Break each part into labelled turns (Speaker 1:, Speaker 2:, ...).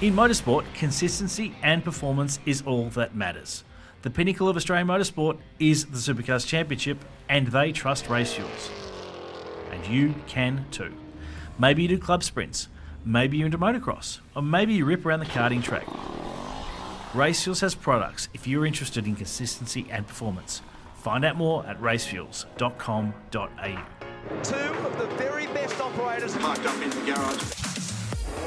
Speaker 1: In motorsport, consistency and performance is all that matters. The pinnacle of Australian motorsport is the Supercars Championship, and they trust Race Fuels. And you can too. Maybe you do club sprints, maybe you're into motocross, or maybe you rip around the karting track. Race Fuels has products if you're interested in consistency and performance. Find out more at racefuels.com.au.
Speaker 2: Two of the very best operators.
Speaker 3: Parked up in the garage.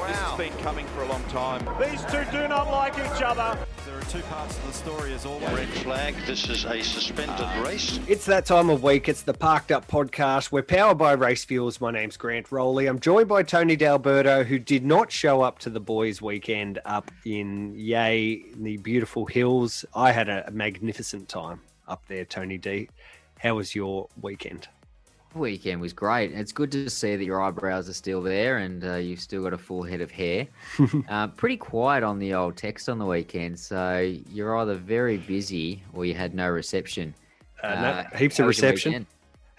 Speaker 2: Wow.
Speaker 4: This has been coming for a long time.
Speaker 5: These two do not like each other.
Speaker 4: There are two parts to the story as always.
Speaker 3: Red flag. This is a suspended ah. race.
Speaker 6: It's that time of week. It's the Parked Up podcast. We're powered by Race Fuels. My name's Grant Rowley. I'm joined by Tony D'Alberto, who did not show up to the boys' weekend up in Yea, in the beautiful hills. I had a magnificent time up there, Tony D. How was your weekend?
Speaker 7: Weekend was great. It's good to see that your eyebrows are still there and uh, you've still got a full head of hair. uh, pretty quiet on the old text on the weekend, so you're either very busy or you had no reception.
Speaker 6: Uh, no,
Speaker 7: Uh,
Speaker 6: heaps of reception.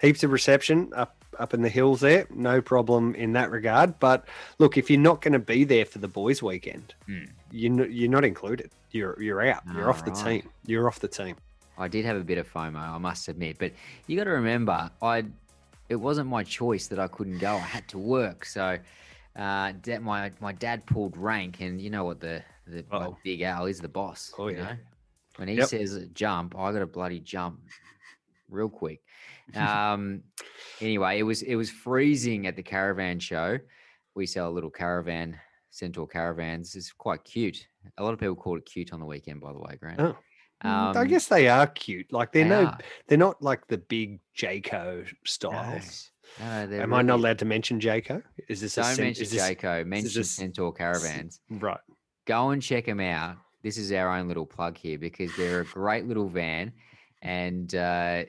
Speaker 6: Heaps of reception up up in the hills there. No problem in that regard. But look, if you're not going to be there for the boys' weekend,
Speaker 7: Hmm.
Speaker 6: you're you're not included. You're you're out. You're off the team. You're off the team.
Speaker 7: I did have a bit of FOMO, I must admit, but you got to remember, I it wasn't my choice that I couldn't go. I had to work, so uh, da- my my dad pulled rank, and you know what the the big Al is the boss.
Speaker 6: Oh,
Speaker 7: you
Speaker 6: yeah.
Speaker 7: know? when he
Speaker 6: Yep.
Speaker 7: says jump, I got to bloody jump real quick. Um, anyway, it was it was freezing at the caravan show. We sell a little caravan, Centaur caravans. It's quite cute. A lot of people call it cute on the weekend, by the way, Grant.
Speaker 6: Oh. Mm, I
Speaker 7: Um,
Speaker 6: guess they are cute. Like they're
Speaker 7: they
Speaker 6: no,
Speaker 7: are.
Speaker 6: they're not like the big Jayco styles.
Speaker 7: No, they're
Speaker 6: Am I not allowed to mention Jayco? Is this a
Speaker 7: Don't
Speaker 6: sen-
Speaker 7: mention
Speaker 6: is this-
Speaker 7: Jayco. Mention
Speaker 6: this-
Speaker 7: Centaur Caravans.
Speaker 6: Right.
Speaker 7: Go and check them out. This is our own little plug here because they're a great little van, and uh,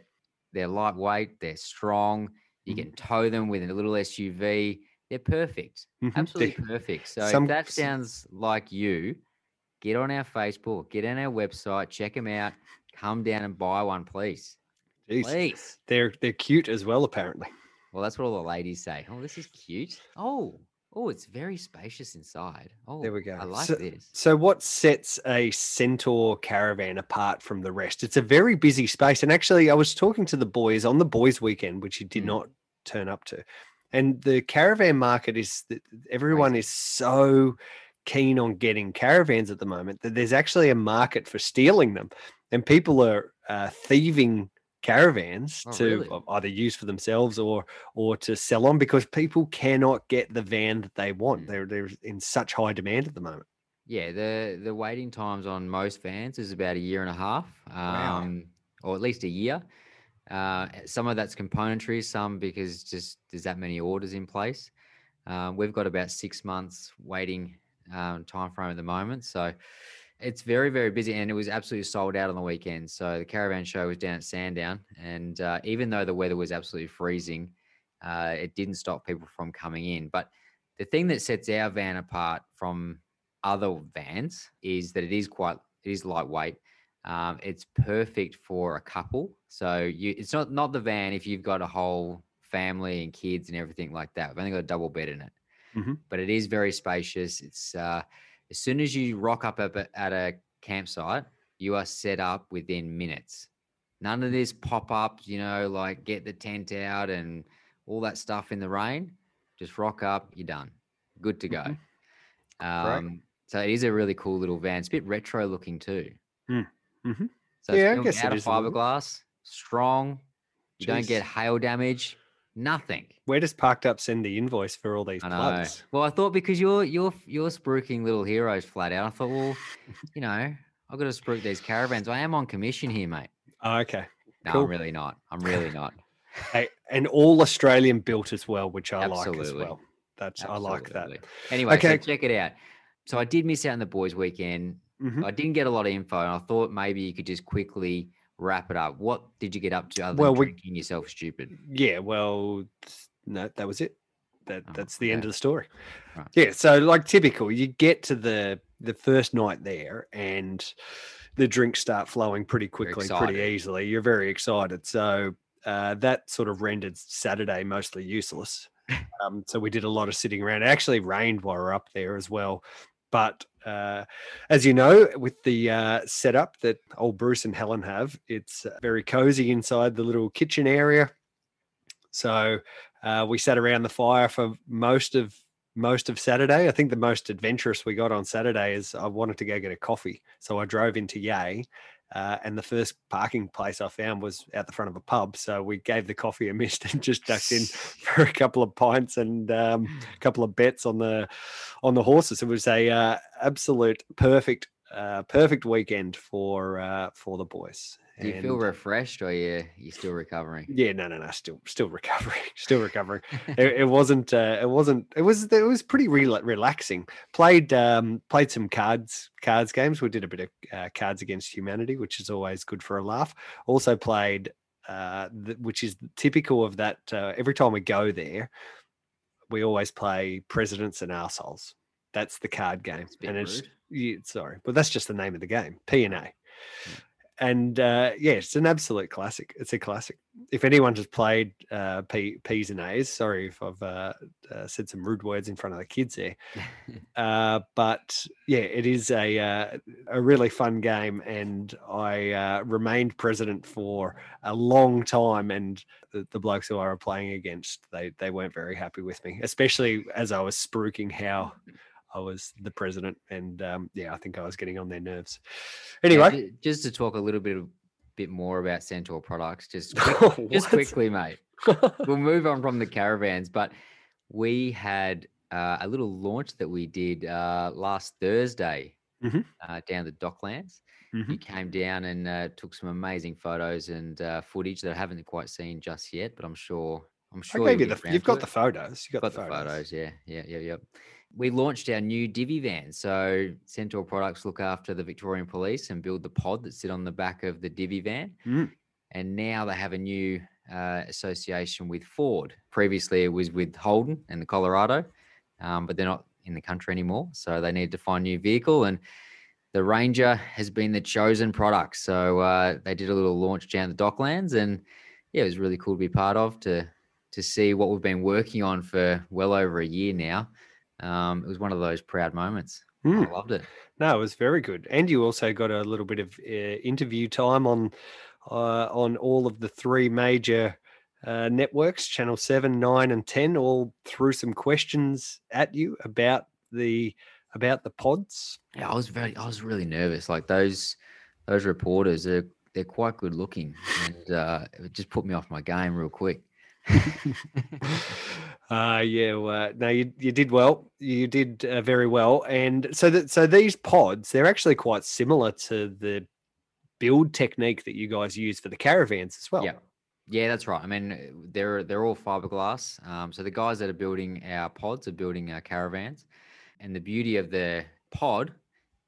Speaker 7: they're lightweight. They're strong. You
Speaker 6: Mhm.
Speaker 7: can tow them with a little SUV. They're perfect.
Speaker 6: Mhm.
Speaker 7: Absolutely perfect. So
Speaker 6: some-
Speaker 7: if that sounds like you, get on our Facebook, get on our website, check them out. Come down and buy one, please.
Speaker 6: Jeez.
Speaker 7: Please.
Speaker 6: They're they're cute as well, apparently.
Speaker 7: Well, that's what all the ladies say. Oh, this is cute. Oh, oh, it's very spacious inside. Oh,
Speaker 6: There we go.
Speaker 7: I like
Speaker 6: So-
Speaker 7: this.
Speaker 6: So, what sets a Centaur caravan apart from the rest? It's a very busy space. And actually, I was talking to the boys on the boys' weekend, which you did
Speaker 7: Mm.
Speaker 6: not turn up to. And the caravan market is that everyone is so keen on getting caravans at the moment that there's actually a market for stealing them. And people are uh, thieving caravans
Speaker 7: Oh,
Speaker 6: to
Speaker 7: really?
Speaker 6: uh, either use for themselves or or to sell on because people cannot get the van that they want.
Speaker 7: Mm.
Speaker 6: They're they're in such high demand at the moment.
Speaker 7: Yeah, the the waiting times on most vans is about a year and a half,
Speaker 6: Wow.
Speaker 7: um, or at least a year. Uh, some of that's componentry, some because just there's that many orders in place. Um, we've got about six months waiting um, time frame at the moment, so it's very very busy, and it was absolutely sold out on the weekend. So the caravan show was down at Sandown, and uh, even though the weather was absolutely freezing, uh, it didn't stop people from coming in. But the thing that sets our van apart from other vans is that it is quite it is lightweight. Um, it's perfect for a couple. So you it's not not the van if you've got a whole family and kids and everything like that. We've only got a double bed in it,
Speaker 6: Mhm.
Speaker 7: but it is very spacious. It's uh, as soon as you rock up at, a- campsite, you are set up within minutes. None of this pop up, you know, like get the tent out and all that stuff in the rain. Just rock up, you're done. Good to go.
Speaker 6: Mhm.
Speaker 7: Um, so it is a really cool little van. It's a bit retro looking too.
Speaker 6: Mm, mhm.
Speaker 7: So
Speaker 6: Yeah, I guess
Speaker 7: out of fiberglass, strong. You don't get hail damage. Nothing.
Speaker 6: Where does Parked Up send the invoice for all these
Speaker 7: I know.
Speaker 6: plugs?
Speaker 7: Well, I thought because you're you're you're spruiking little heroes flat out. I thought, well, you know, I've got to spruik these caravans. I am on commission here, mate.
Speaker 6: Oh, okay.
Speaker 7: No,
Speaker 6: Cool.
Speaker 7: I'm really not. I'm really not.
Speaker 6: Hey, and all Australian built as well, which I like as well. That's I like that.
Speaker 7: Anyway,
Speaker 6: Okay.
Speaker 7: so check it out. So I did miss out on the boys' weekend.
Speaker 6: Mhm.
Speaker 7: I didn't get a lot of info, and I thought maybe you could just quickly wrap it up. What did you get up to other
Speaker 6: Well,
Speaker 7: than
Speaker 6: we-
Speaker 7: drinking yourself stupid?
Speaker 6: Yeah, well, no, that was it. That
Speaker 7: Oh,
Speaker 6: that's the end of the story.
Speaker 7: Right.
Speaker 6: Yeah, so like typical, you get to the the first night there, and the drinks start flowing pretty quickly, pretty easily. You're very excited. So uh, that sort of rendered Saturday mostly useless. Um, so we did a lot of sitting around. It actually rained while we are up there as well. But uh, as you know, with the uh, setup that old Bruce and Helen have, it's uh, very cozy inside the little kitchen area. So uh, we sat around the fire for most of most of Saturday. I think the most adventurous we got on Saturday is I wanted to go get a coffee, so I drove into Yea. Uh, and the first parking place I found was out the front of a pub. So we gave the coffee a miss and just ducked in for a couple of pints and um, a couple of bets on the on the horses. It was a uh, absolute perfect uh, perfect weekend for uh, for the boys.
Speaker 7: Do you feel refreshed or you you still recovering?
Speaker 6: yeah, no, no, no. Still, still recovering. Still recovering. it, it wasn't. Uh, it wasn't. It was. It was pretty rela- relaxing. Played. Um, played some cards. Cards games. We did a bit of uh, Cards Against Humanity, which is always good for a laugh. Also played. Uh, th- which is typical of that. Uh, every time we go there, we always play Presidents and Arseholes. That's the card game,
Speaker 7: It's a bit
Speaker 6: and it's yeah, sorry, but that's just the name of the game. P and A. And uh, yeah, it's an absolute classic. It's a classic. If anyone has played uh, P, P's and A's, sorry if I've uh, uh, said some rude words in front of the kids there. Uh, but yeah, it is a uh, a really fun game, and I uh, remained president for a long time. And the, the blokes who I were playing against, they they weren't very happy with me, especially as I was spruiking how I was the president, and um, yeah, I think I was getting on their nerves. Anyway,
Speaker 7: ju- just to talk a little bit bit more about Centaur products, just quick- just quickly, mate. we'll move on from the caravans, but we had uh, a little launch that we did uh, last Thursday
Speaker 6: Mhm.
Speaker 7: uh, down the Docklands. You
Speaker 6: Mhm.
Speaker 7: came down and uh, took some amazing photos and uh, footage that I haven't quite seen just yet, but I'm sure I'm
Speaker 6: I
Speaker 7: sure
Speaker 6: gave you the, you've got
Speaker 7: to
Speaker 6: the photos. You got,
Speaker 7: Got
Speaker 6: the photos.
Speaker 7: Yeah, yeah, yeah, yeah. We launched our new Divvy van. So Centaur Products look after the Victorian Police and build the pod that sit on the back of the Divvy van.
Speaker 6: Mm.
Speaker 7: And now they have a new uh, association with Ford. Previously, it was with Holden and the Colorado, um, but they're not in the country anymore. So they need to find a new vehicle. And the Ranger has been the chosen product. So uh, they did a little launch down the Docklands, and yeah, it was really cool to be part of to to see what we've been working on for well over a year now. Um, it was one of those proud moments.
Speaker 6: Mm.
Speaker 7: I loved it.
Speaker 6: No, it was very good. And you also got a little bit of uh, interview time on uh, on all of the three major uh, networks, Channel Seven, Nine, and Ten. All threw some questions at you about the about the pods.
Speaker 7: Yeah, I was very, I was really nervous. Like those those reporters, they're they're quite good looking, and uh, it just put me off my game real quick.
Speaker 6: Uh, yeah, well, no, you you did well. You did uh, very well, and so that so these pods they're actually quite similar to the build technique that you guys use for the caravans as well.
Speaker 7: Yeah. Yeah, that's right. I mean, they're they're all fiberglass. Um, so the guys that are building our pods are building our caravans, and the beauty of the pod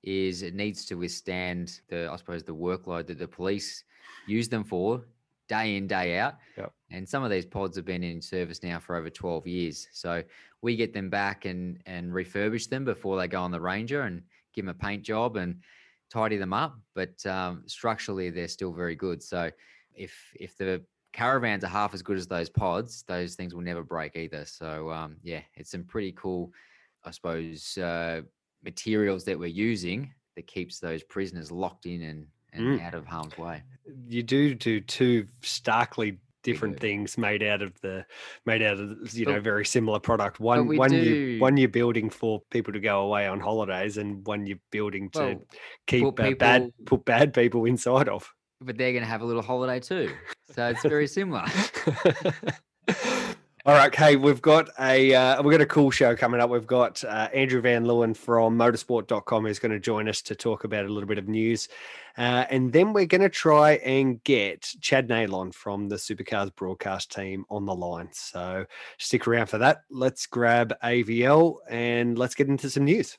Speaker 7: is it needs to withstand the, I suppose, the workload that the police use them for day in day out.
Speaker 6: Yep.
Speaker 7: And some of these pods have been in service now for over 12 years. So we get them back and and refurbish them before they go on the Ranger and give them a paint job and tidy them up. But um, structurally, they're still very good. So if if the caravans are half as good as those pods, those things will never break either. So um, yeah, it's some pretty cool, I suppose, uh, materials that we're using that keeps those prisoners locked in and, and
Speaker 6: Mm.
Speaker 7: out of harm's way.
Speaker 6: you do do two starkly different things made out of the made out of you
Speaker 7: But-
Speaker 6: know very similar product one one you
Speaker 7: do-
Speaker 6: one you're building for people to go away on holidays and one you're building to
Speaker 7: Well,
Speaker 6: keep
Speaker 7: put
Speaker 6: uh, bad
Speaker 7: people-
Speaker 6: put bad people inside of
Speaker 7: But they're going to have a little holiday too. So it's very similar.
Speaker 6: All right, hey, we've got a uh, we've got a cool show coming up. We've got uh, Andrew Van Leeuwen from motorsport.com who's going to join us to talk about a little bit of news. Uh, and then we're going to try and get Chad Neylon from the Supercars broadcast team on the line. So stick around for that. Let's grab AVL and let's get into some news.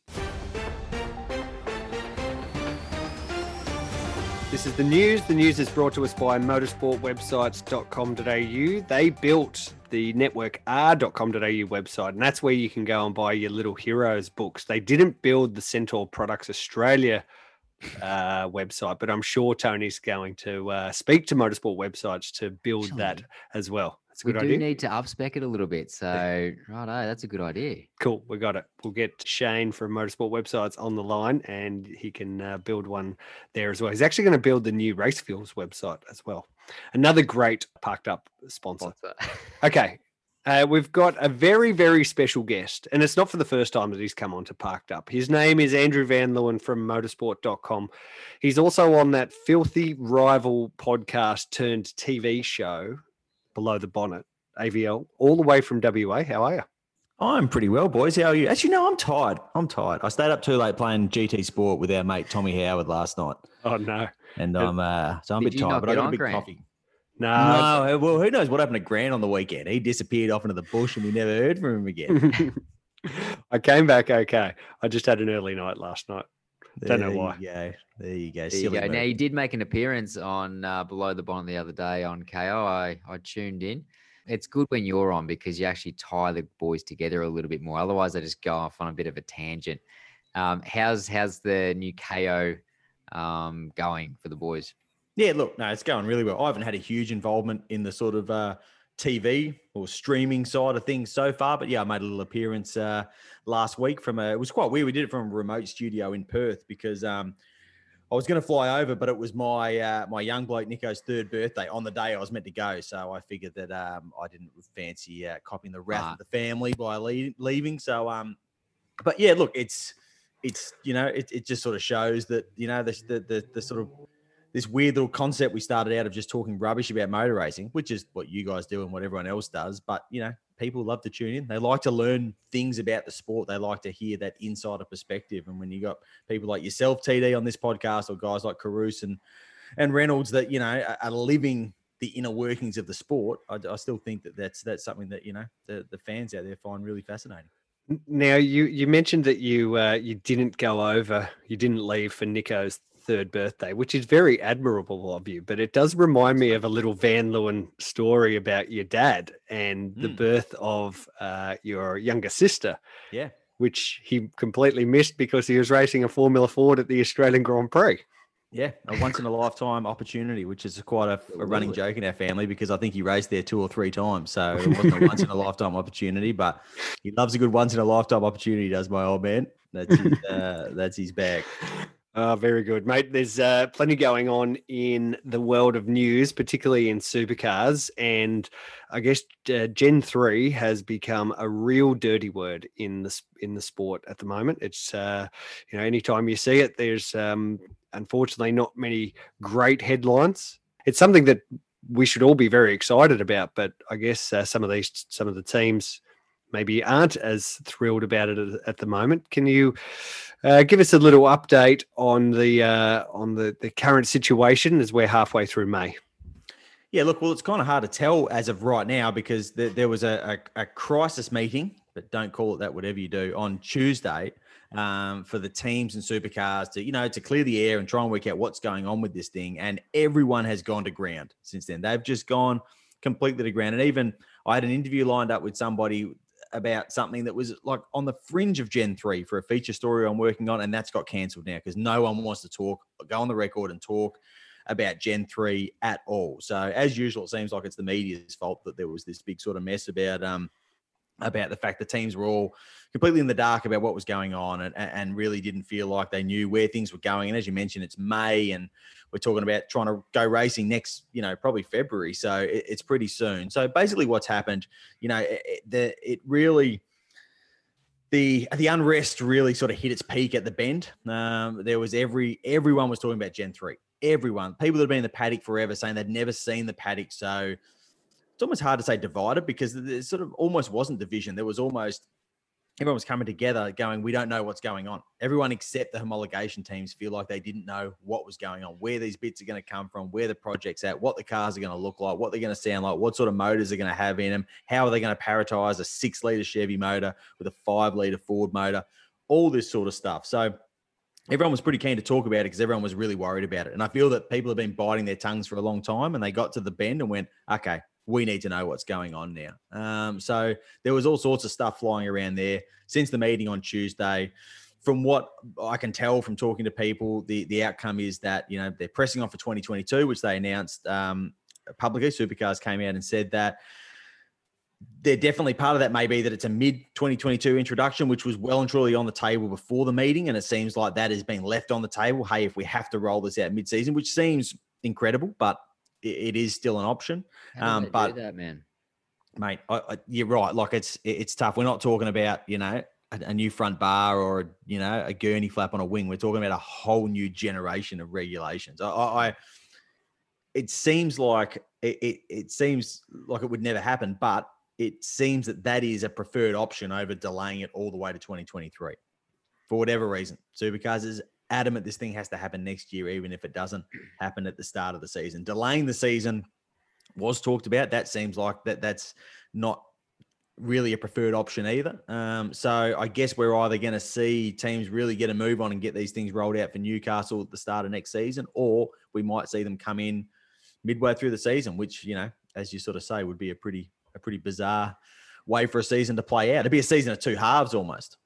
Speaker 6: This is the news. The news is brought to us by motorsportwebsites.com.au. They built the network r.com.au website, and that's where you can go and buy your little heroes books. They didn't build the Centaur Products Australia uh, website, but I'm sure Tony's going to uh, speak to motorsport websites to build that as well. It's a good idea.
Speaker 7: We do need to upspec it a little bit. So, righto, that's a good idea.
Speaker 6: Cool, we got it. We'll get Shane from Motorsport Websites on the line, and he can uh, build one there as well. He's actually going to build the new Race Fuels website as well. Another great parked up sponsor.
Speaker 7: Sponsor.
Speaker 6: Okay, uh, we've got a very very special guest, and it's not for the first time that he's come on to Parked Up. His name is Andrew Van Leeuwen from Motorsport.com. He's also on that filthy rival podcast turned TV show, Below the Bonnet, AVL, all the way from WA. How are you?
Speaker 8: I'm pretty well, boys. How are you? Actually, no, I'm tired. I'm tired. I stayed up too late playing GT Sport with our mate Tommy Howard last night,
Speaker 6: Oh no,
Speaker 8: and I'm uh, so I'm a bit tired. But I got a big coffee.
Speaker 6: No.
Speaker 8: No, well, who knows what happened to Grant on the weekend? He disappeared off into the bush, and we never heard from him again.
Speaker 6: I came back okay. I just had an early night last night. Don't know why.
Speaker 8: go. There you go.
Speaker 7: There you
Speaker 8: Silly
Speaker 7: go. Now, you did make an appearance on uh, Below the Bonnet the other day on Kayo. I, I tuned in. It's good when you're on because you actually tie the boys together a little bit more. Otherwise, they just go off on a bit of a tangent. Um, how's how's the new Kayo um, going for the boys?
Speaker 8: Yeah, look, no, it's going really well. I haven't had a huge involvement in the sort of uh, TV or streaming side of things so far, but yeah, I made a little appearance uh, last week from a. It was quite weird. We did it from a remote studio in Perth because um, I was going to fly over, but it was my uh, my young bloke Nico's third birthday on the day I was meant to go. So I figured that um, I didn't fancy uh, copying the wrath of the family by lea- leaving. So um, but yeah, look, it's it's you know it, it just sort of shows that you know the the the, the sort of this weird little concept we started out of just talking rubbish about motor racing, which is what you guys do and what everyone else does. But you know, people love to tune in. They like to learn things about the sport. They like to hear that insider perspective. And when you got people like yourself, TD, on this podcast, or guys like Carouse and and Reynolds that you know are, are living the inner workings of the sport, I, I still think that that's that's something that you know the, the fans out there find really fascinating.
Speaker 6: Now you you mentioned that you uh, you didn't go over, you didn't leave for Nico's third birthday, which is very admirable of you. But it does remind me of a little Van Leeuwen story about your dad and the
Speaker 8: Mm.
Speaker 6: birth of uh, your younger sister,
Speaker 8: Yeah.
Speaker 6: which he completely missed because he was racing a Formula Ford at the Australian Grand Prix.
Speaker 8: Yeah, a once in a lifetime opportunity, which is quite a, a running joke in our family because I think he raced there two or three times. So it wasn't a once in a lifetime opportunity, but he loves a good once in a lifetime opportunity, does my old man. That's his, uh, that's his bag.
Speaker 6: Oh, very good, mate. There's uh, plenty going on in the world of news, particularly in supercars. And I guess uh, Gen 3 has become a real dirty word in the, in the sport at the moment. It's, uh, you know, anytime you see it, there's um, unfortunately not many great headlines. It's something that we should all be very excited about. But I guess uh, some of these, some of the teams maybe aren't as thrilled about it at- the moment. Can you uh, give us a little update on the uh, on the, the current situation as we're halfway through May?
Speaker 8: Yeah, look, well, it's kind of hard to tell as of right now because there, there was a, a, a crisis meeting, but don't call it that, whatever you do, on Tuesday um, for the teams and supercars to, you know, to clear the air and try and work out what's going on with this thing. And everyone has gone to ground since then. They've just gone completely to ground. And even I had an interview lined up with somebody about something that was like on the fringe of Gen 3 for a feature story I'm working on, and that's got cancelled now because no one wants to talk, go on the record and talk about Gen 3 at all. So as usual, it seems like it's the media's fault that there was this big sort of mess about um about the fact the teams were all completely in the dark about what was going on and, and really didn't feel like they knew where things were going. And as you mentioned, it's May and we're talking about trying to go racing next, you know, probably February. So it, it's pretty soon. So basically what's happened, you know, it, the, it really, the the unrest really sort of hit its peak at the bend. Um, there was every everyone was talking about Gen three. Everyone, people that have been in the paddock forever, saying they'd never seen the paddock. So it's almost hard to say divided because there sort of almost wasn't division. There was almost everyone was coming together, going, "We don't know what's going on." Everyone except the homologation teams feel like they didn't know what was going on, where these bits are going to come from, where the project's at, what the cars are going to look like, what they're going to sound like, what sort of motors are going to have in them, how are they going to paritize a six-liter Chevy motor with a five-liter Ford motor, all this sort of stuff. So everyone was pretty keen to talk about it because everyone was really worried about it. And I feel that people have been biting their tongues for a long time and they got to the bend and went, okay, we need to know what's going on now. Um, so there was all sorts of stuff flying around there since the meeting on Tuesday. From what I can tell from talking to people, the, the outcome is that, you know, they're pressing on for 2022, which they announced um, publicly. Supercars came out and said that. they're definitely part of that may be that it's a mid 2022 introduction, which was well and truly on the table before the meeting. And it seems like that has been left on the table. Hey, if we have to roll this out mid season, which seems incredible, but it, is still an option. Um, but
Speaker 7: that, man.
Speaker 8: mate, I, I, you're right. Like it's it's tough. We're not talking about you know a, a new front bar or you know a gurney flap on a wing. We're talking about a whole new generation of regulations. I, I, I it seems like it, it it seems like it would never happen, but it seems that that is a preferred option over delaying it all the way to 2023 for whatever reason. Supercars is adamant this thing has to happen next year, even if it doesn't happen at the start of the season. Delaying the season was talked about. That seems like that that's not really a preferred option either. Um, so I guess we're either going to see teams really get a move on and get these things rolled out for Newcastle at the start of next season, or we might see them come in midway through the season, which you know, as you sort of say, would be a pretty a pretty bizarre way for a season to play out. It'd be a season of two halves almost.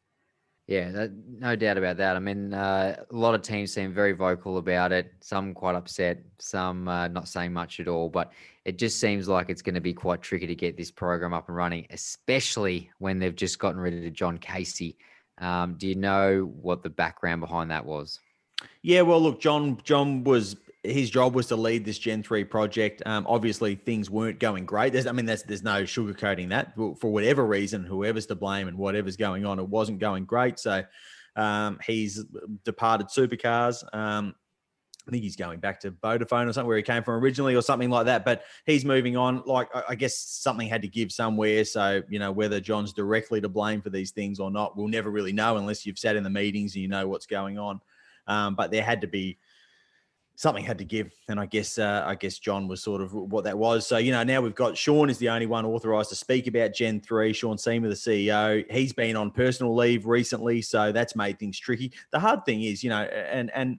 Speaker 7: Yeah, that, no doubt about that. I mean, uh, a lot of teams seem very vocal about it. Some quite upset, some uh, not saying much at all. But it just seems like it's going to be quite tricky to get this program up and running, especially when they've just gotten rid of John Casey. Um, do you know what the background behind that was?
Speaker 8: Yeah, well, look, John. John was his job was to lead this Gen three project. Um, obviously, things weren't going great. There's, I mean, there's there's no sugarcoating that. For whatever reason, whoever's to blame and whatever's going on, it wasn't going great. So um, he's departed Supercars. Um, I think he's going back to Vodafone or something where he came from originally or something like that. But he's moving on. Like I guess something had to give somewhere. So you know whether John's directly to blame for these things or not, we'll never really know unless you've sat in the meetings and you know what's going on. Um, but there had to be something had to give, and I guess uh, I guess John was sort of what that was. So you know now we've got Sean is the only one authorised to speak about Gen three. Sean Seamer, the CEO, he's been on personal leave recently, so that's made things tricky. The hard thing is, you know, and and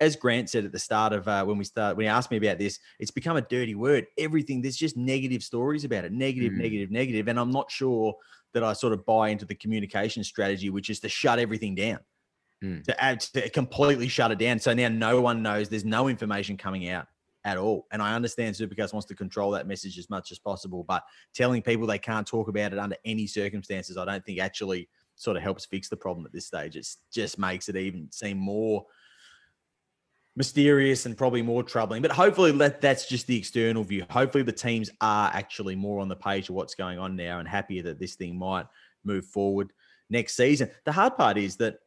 Speaker 8: as Grant said at the start of uh, when we start when he asked me about this, it's become a dirty word. Everything there's just negative stories about it, negative,
Speaker 7: Mm.
Speaker 8: negative, negative, and I'm not sure that I sort of buy into the communication strategy, which is to shut everything down
Speaker 7: Mm.
Speaker 8: to to completely shut it down. So now no one knows. There's no information coming out at all. And I understand Supercars wants to control that message as much as possible, but telling people they can't talk about it under any circumstances, I don't think actually sort of helps fix the problem at this stage. It just makes it even seem more mysterious and probably more troubling. But hopefully that that's just the external view. Hopefully the teams are actually more on the page of what's going on now and happier that this thing might move forward next season. The hard part is that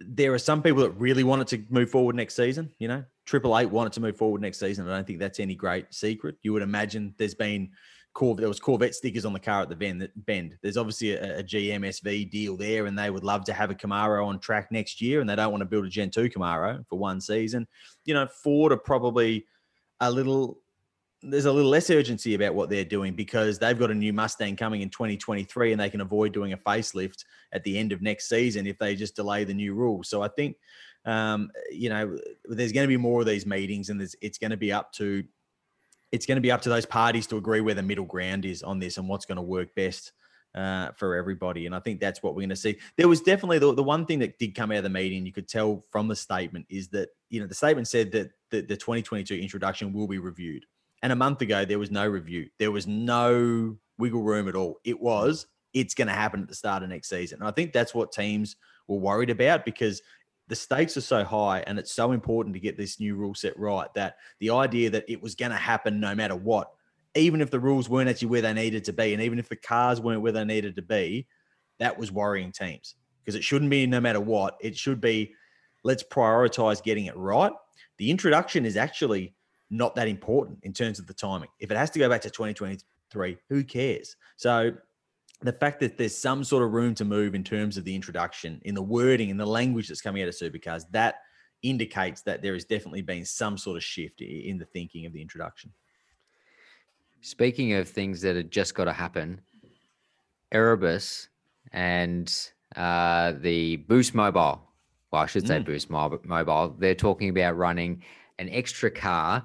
Speaker 8: there are some people that really want it to move forward next season. You know, Triple Eight wanted to move forward next season. I don't think that's any great secret. You would imagine there's been Corv- there was Corvette stickers on the car at the bend. bend. There's obviously a, a GMSV deal there, and they would love to have a Camaro on track next year, and they don't want to build a Gen 2 Camaro for one season. You know, Ford are probably a little there's a little less urgency about what they're doing because they've got a new Mustang coming in 2023 and they can avoid doing a facelift at the end of next season if they just delay the new rules. So I think, um, you know, there's going to be more of these meetings and it's going to be up to, it's going to be up to those parties to agree where the middle ground is on this and what's going to work best uh, for everybody. And I think that's what we're going to see. There was definitely the, the one thing that did come out of the meeting, you could tell from the statement is that, you know, the statement said that the, the 2022 introduction will be reviewed. And a month ago, there was no review. There was no wiggle room at all. It was, it's going to happen at the start of next season. And I think that's what teams were worried about because the stakes are so high and it's so important to get this new rule set right that the idea that it was going to happen no matter what, even if the rules weren't actually where they needed to be, and even if the cars weren't where they needed to be, that was worrying teams because it shouldn't be no matter what. It should be let's prioritize getting it right. The introduction is actually not that important in terms of the timing. If it has to go back to 2023, who cares? So the fact that there's some sort of room to move in terms of the introduction, in the wording, in the language that's coming out of supercars, that indicates that there has definitely been some sort of shift in the thinking of the introduction.
Speaker 7: Speaking of things that have just got to happen, Erebus and uh, the Boost Mobile, well, I should say
Speaker 8: Mm.
Speaker 7: Boost Mobile, they're talking about running an extra car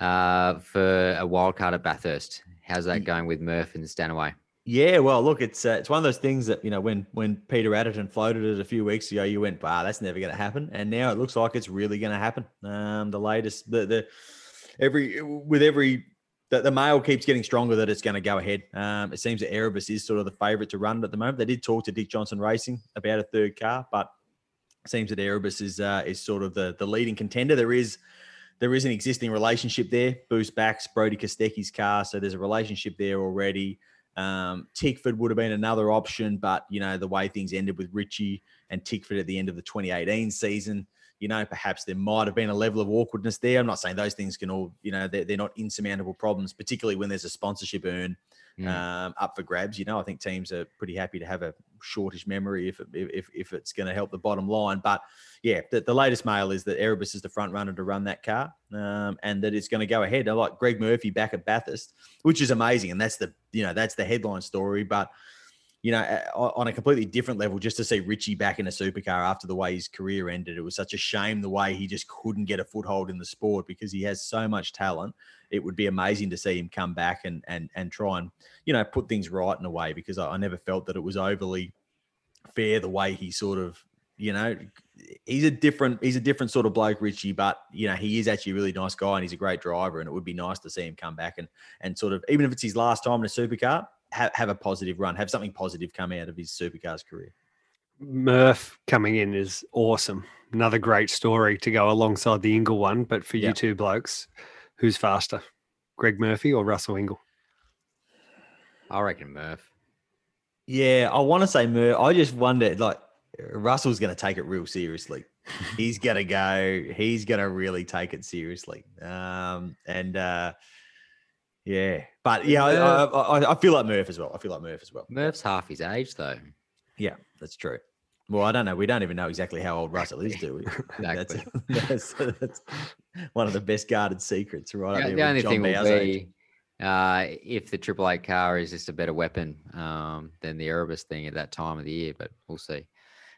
Speaker 7: uh, for a wild card at Bathurst. How's that going with Murph and Stanaway?
Speaker 8: Yeah, well, look, it's uh, it's one of those things that you know when when Peter Adderton floated it a few weeks ago, you went, "Wow, that's never going to happen," and now it looks like it's really going to happen. Um, the latest, the the every with every the, the mail keeps getting stronger that it's going to go ahead. Um, it seems that Erebus is sort of the favourite to run at the moment. They did talk to Dick Johnson Racing about a third car, but it seems that Erebus is uh, is sort of the the leading contender. There is there is an existing relationship there. Boost backs Brody Kostecki's car, so there's a relationship there already. Um, Tickford would have been another option, but you know the way things ended with Richie and Tickford at the end of the 2018 season, you know perhaps there might have been a level of awkwardness there. I'm not saying those things can all, you know, they're, they're not insurmountable problems, particularly when there's a sponsorship earn
Speaker 7: Mm.
Speaker 8: um, up for grabs. You know, I think teams are pretty happy to have a shortish memory if it, if if it's going to help the bottom line. But yeah, the, the latest mail is that Erebus is the front runner to run that car, um, and that it's going to go ahead. I like Greg Murphy back at Bathurst, which is amazing, and that's the you know that's the headline story. But you know, on a completely different level, just to see Richie back in a supercar after the way his career ended, it was such a shame the way he just couldn't get a foothold in the sport because he has so much talent. It would be amazing to see him come back and and and try and you know put things right in a way because I, I never felt that it was overly fair the way he sort of you know he's a different he's a different sort of bloke richie but you know he is actually a really nice guy and he's a great driver and it would be nice to see him come back and and sort of even if it's his last time in a supercar have, have a positive run have something positive come out of his supercars career
Speaker 6: Murph coming in is awesome. Another great story to go alongside the Ingall one. But for you two blokes, who's faster, Greg Murphy or Russell Ingall?
Speaker 7: I reckon Murph.
Speaker 8: yeah i want to say Mur. i just wonder like russell's going to take it real seriously he's going to go he's going to really take it seriously um and uh yeah but yeah I, I, I, feel like murph as well i feel like murph as well
Speaker 7: Murph's half his age though.
Speaker 8: Yeah, that's true. Well, I don't know. We don't even know exactly how old Russell is, do we? That's, that's, that's one of the best guarded secrets, right? up
Speaker 7: The, only
Speaker 8: John
Speaker 7: thing will be uh, if the Triple Eight car is just a better weapon um, than the Erebus thing at that time of the year, but we'll see.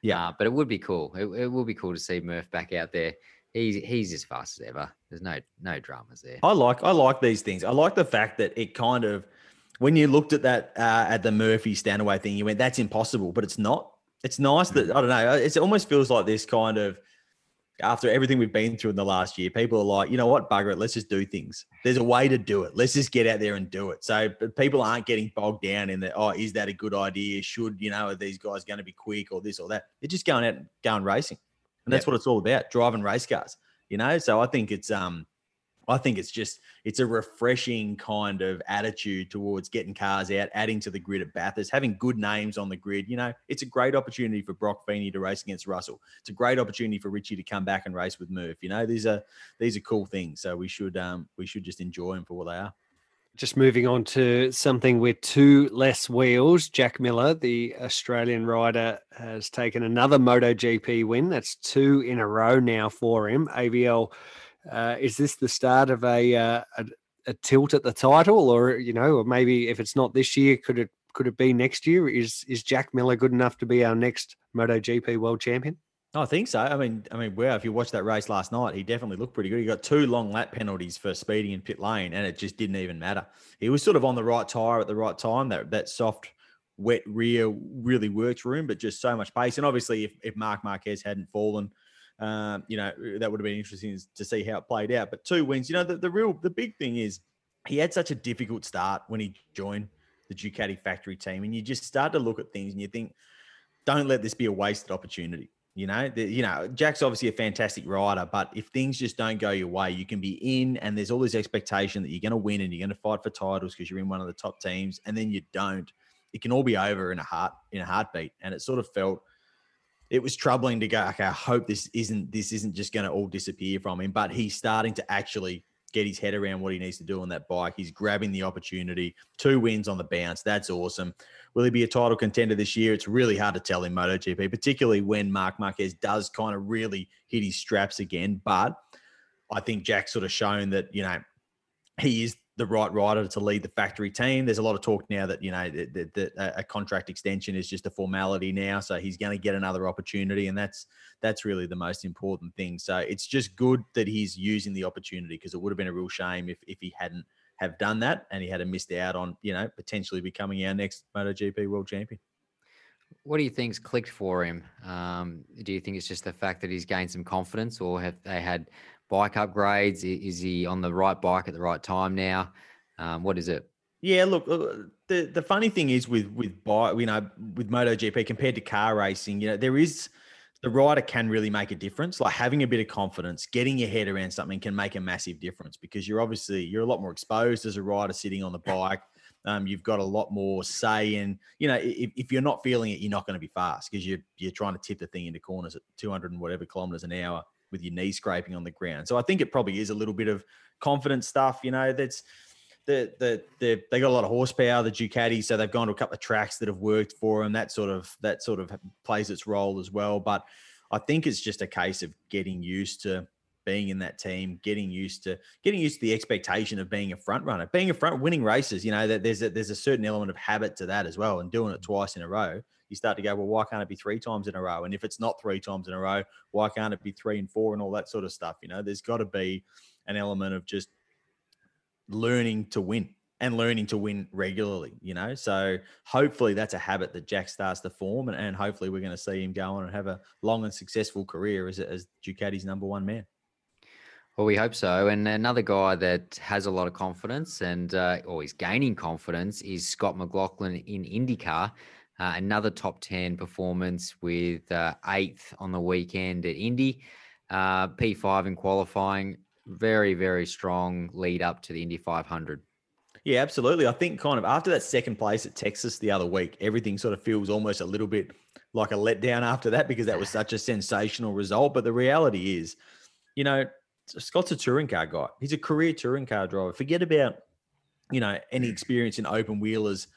Speaker 8: Yeah.
Speaker 7: Uh, but it would be cool. It, it will be cool to see Murph back out there. He's he's as fast as ever. There's no no dramas there.
Speaker 8: I like I like these things. I like the fact that it kind of when you looked at that uh, at the Murphy Stanaway thing, you went, "That's impossible," but it's not. It's nice that I don't know. It almost feels like this kind of after everything we've been through in the last year, people are like, you know what, bugger it, let's just do things. There's a way to do it. Let's just get out there and do it. So but people aren't getting bogged down in that. oh, is that a good idea? Should you know are these guys going to be quick or this or that? They're just going out and going racing, and that's what it's all about: driving race cars. You know, so I think it's um I think it's just it's a refreshing kind of attitude towards getting cars out, adding to the grid at Bathurst, having good names on the grid. You know, it's a great opportunity for Brock Feeney to race against Russell. It's a great opportunity for Richie to come back and race with Murph. You know, these are these are cool things. So we should um we should just enjoy them for what they are.
Speaker 6: Just moving on to something with two less wheels. Jack Miller, the Australian rider, has taken another MotoGP win. That's two in a row now for him. AVL, uh, is this the start of a, uh, a a tilt at the title, or you know, or maybe if it's not this year, could it could it be next year? Is is Jack Miller good enough to be our next MotoGP world champion?
Speaker 8: I think so. I mean, I mean, wow! If you watched that race last night, he definitely looked pretty good. He got two long lap penalties for speeding in pit lane, and it just didn't even matter. He was sort of on the right tire at the right time. That that soft, wet rear really works for him, but just so much pace. And obviously, if if Marc Marquez hadn't fallen, um, you know, that would have been interesting to see how it played out. But two wins, you know, the, the real the big thing is he had such a difficult start when he joined the Ducati factory team, and you just start to look at things and you think, don't let this be a wasted opportunity. You know, the, you know, Jack's obviously a fantastic rider, but if things just don't go your way, you can be in, and there's all this expectation that you're going to win and you're going to fight for titles because you're in one of the top teams, and then you don't. It can all be over in a heart in a heartbeat, and it sort of felt it was troubling to go. Okay, I hope this isn't this isn't just going to all disappear from him, but he's starting to actually get his head around what he needs to do on that bike. He's grabbing the opportunity. Two wins on the bounce. That's awesome. Will he be a title contender this year? It's really hard to tell in MotoGP, particularly when Marc Marquez does kind of really hit his straps again. But I think Jack's sort of shown that, you know, he is the right rider to lead the factory team. There's a lot of talk now that, you know, that, that, that a contract extension is just a formality now. So he's going to get another opportunity. And that's that's really the most important thing. So it's just good that he's using the opportunity because it would have been a real shame if, if he hadn't have done that and he had a missed out on, you know, potentially becoming our next MotoGP world champion.
Speaker 7: What do you think's clicked for him? Um, do you think it's just the fact that he's gained some confidence, or have they had bike upgrades? Is he on the right bike at the right time now? Um, what is it?
Speaker 8: Yeah, look, uh, the the funny thing is with with bi- you know with MotoGP compared to car racing, you know there is the rider can really make a difference. Like having a bit of confidence, getting your head around something can make a massive difference because you're obviously you're a lot more exposed as a rider sitting on the bike. Um, you've got a lot more say, and you know if, if you're not feeling it, you're not going to be fast because you're you're trying to tip the thing into corners at 200 and whatever kilometers an hour with your knee scraping on the ground. So I think it probably is a little bit of confidence stuff. You know, that's the the the they got a lot of horsepower, the Ducati, so they've gone to a couple of tracks that have worked for them. That sort of that sort of plays its role as well. But I think it's just a case of getting used to being in that team, getting used to getting used to the expectation of being a front runner, being a front winning races. You know that there's a, there's a certain element of habit to that as well, and doing it mm. twice in a row. You start to go, well, why can't it be three times in a row? And if it's not three times in a row, why can't it be three and four and all that sort of stuff? You know, there's got to be an element of just learning to win and learning to win regularly, you know. So hopefully that's a habit that Jack starts to form, and, and hopefully we're going to see him go on and have a long and successful career as, as Ducati's number one man.
Speaker 7: Well, we hope so. And another guy that has a lot of confidence and uh, or is gaining confidence is Scott McLaughlin in IndyCar. Uh, another top 10 performance with uh, eighth on the weekend at Indy, uh, P5 in qualifying. Very, very strong lead up to the Indy 500.
Speaker 8: Yeah, absolutely. I think kind of after that second place at Texas the other week, everything sort of feels almost a little bit like a letdown after that because that was such a sensational result. But the reality is, you know, Scott's a touring car guy. He's a career touring car driver. Forget about, you know, any mm. experience in open wheelers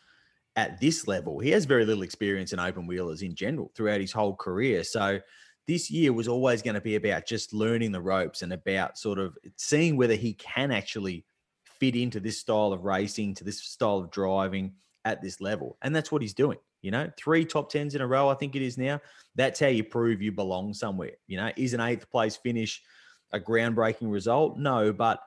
Speaker 8: at this level. He has very little experience in open wheelers in general throughout his whole career. So this year was always going to be about just learning the ropes and about sort of seeing whether he can actually fit into this style of racing, to this style of driving at this level. And that's what he's doing. You know, three top tens in a row, I think it is now. That's how you prove you belong somewhere. You know, is an eighth place finish a groundbreaking result? No, but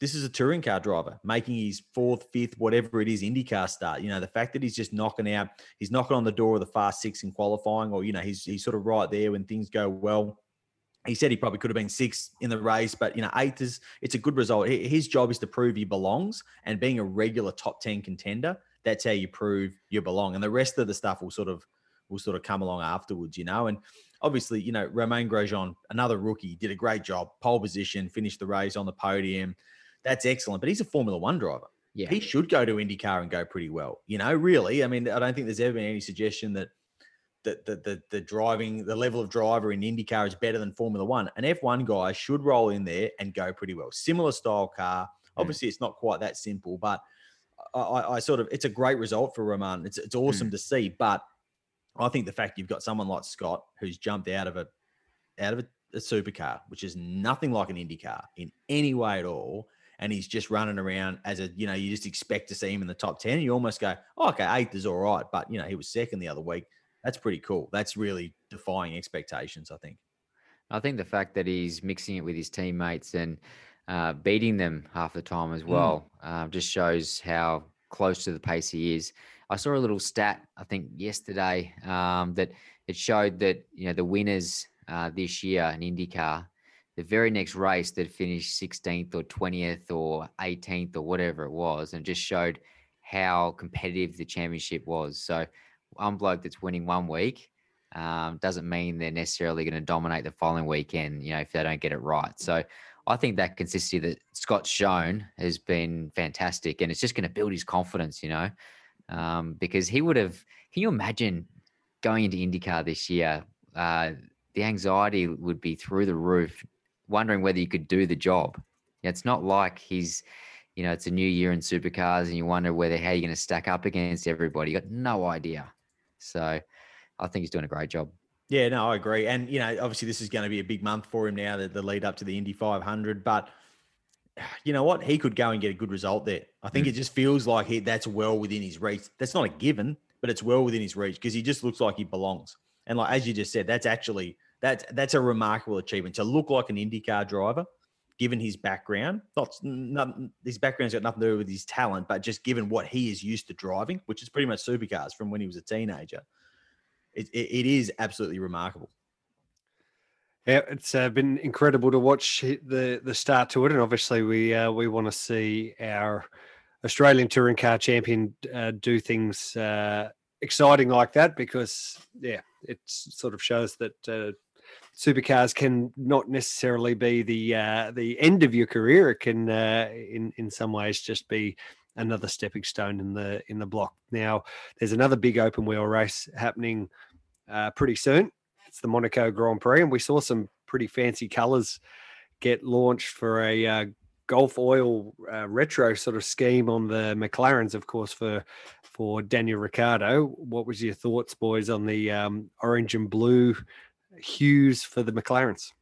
Speaker 8: this is a touring car driver making his fourth, fifth, whatever it is, IndyCar start. You know, the fact that he's just knocking out, he's knocking on the door of the fast six in qualifying, or, you know, he's, he's sort of right there when things go well he said he probably could have been sixth in the race, but you know, eighth is it's a good result. His job is to prove he belongs, and being a regular top ten contender, that's how you prove you belong. And the rest of the stuff will sort of will sort of come along afterwards, you know. And obviously, you know, Romain Grosjean, another rookie, did a great job, pole position, finished the race on the podium. That's excellent, but he's a Formula One driver.
Speaker 7: Yeah,
Speaker 8: he should go to IndyCar and go pretty well. You know, really. I mean, I don't think there's ever been any suggestion that the, the, the, the driving, the level of driver in IndyCar is better than Formula One. An F1 guy should roll in there and go pretty well. Similar style car. Hmm. Obviously, mm. it's not quite that simple, but I, I, sort of, it's a great result for Romain. It's, it's awesome mm. to see. But I think the fact you've got someone like Scott who's jumped out of a, out of a, a supercar, which is nothing like an IndyCar in any way at all, and he's just running around as a, you know, you just expect to see him in the top 10. You almost go, oh, okay, eighth is all right. But, you know, he was second the other week that's pretty cool. That's really defying expectations, I think.
Speaker 7: I think the fact that he's mixing it with his teammates and uh, beating them half the time as mm. well mm. uh, just shows how close to the pace he is. I saw a little stat, I think yesterday, um, that it showed that you know the winners uh, this year in IndyCar, the very next race that finished 16th or 20th or 18th or whatever it was, and just showed how competitive the championship was. So one bloke that's winning one week um, doesn't mean they're necessarily going to dominate the following weekend, you know, if they don't get it right. So I think that consistency that Scott's shown has been fantastic and it's just going to build his confidence, you know, um, because he would have, can you imagine going into IndyCar this year? Uh, the anxiety would be through the roof, wondering whether you could do the job. It's not like he's, you know, it's a new year in supercars and you wonder whether how you're going to stack up against everybody. You got no idea. So I think he's doing a great job.
Speaker 8: Yeah, no, I agree. And, you know, obviously this is going to be a big month for him now, the, the lead up to the Indy 500. But you know what? He could go and get a good result there. I think mm. it just feels like he, that's well within his reach. That's not a given, but it's well within his reach because he just looks like he belongs. And like as you just said, that's actually that's that's a remarkable achievement to look like an IndyCar driver, given his background. Not, not his background's got nothing to do with his talent, but just given what he is used to driving, which is pretty much supercars from when he was a teenager it, it, it is absolutely remarkable.
Speaker 6: Yeah, it's uh, been incredible to watch the the start to it, and obviously we uh, we want to see our Australian touring car champion uh, do things uh, exciting like that because yeah, it sort of shows that uh, supercars can not necessarily be the uh, the end of your career. It can uh, in in some ways just be another stepping stone in the in the block. Now there's another big open wheel race happening uh, pretty soon. It's the Monaco Grand Prix, and we saw some pretty fancy colours get launched for a uh, Gulf Oil uh, retro sort of scheme on the McLarens, of course, for for Daniel Ricciardo. What was your thoughts, boys, on the um, orange and blue hues for the McLarens?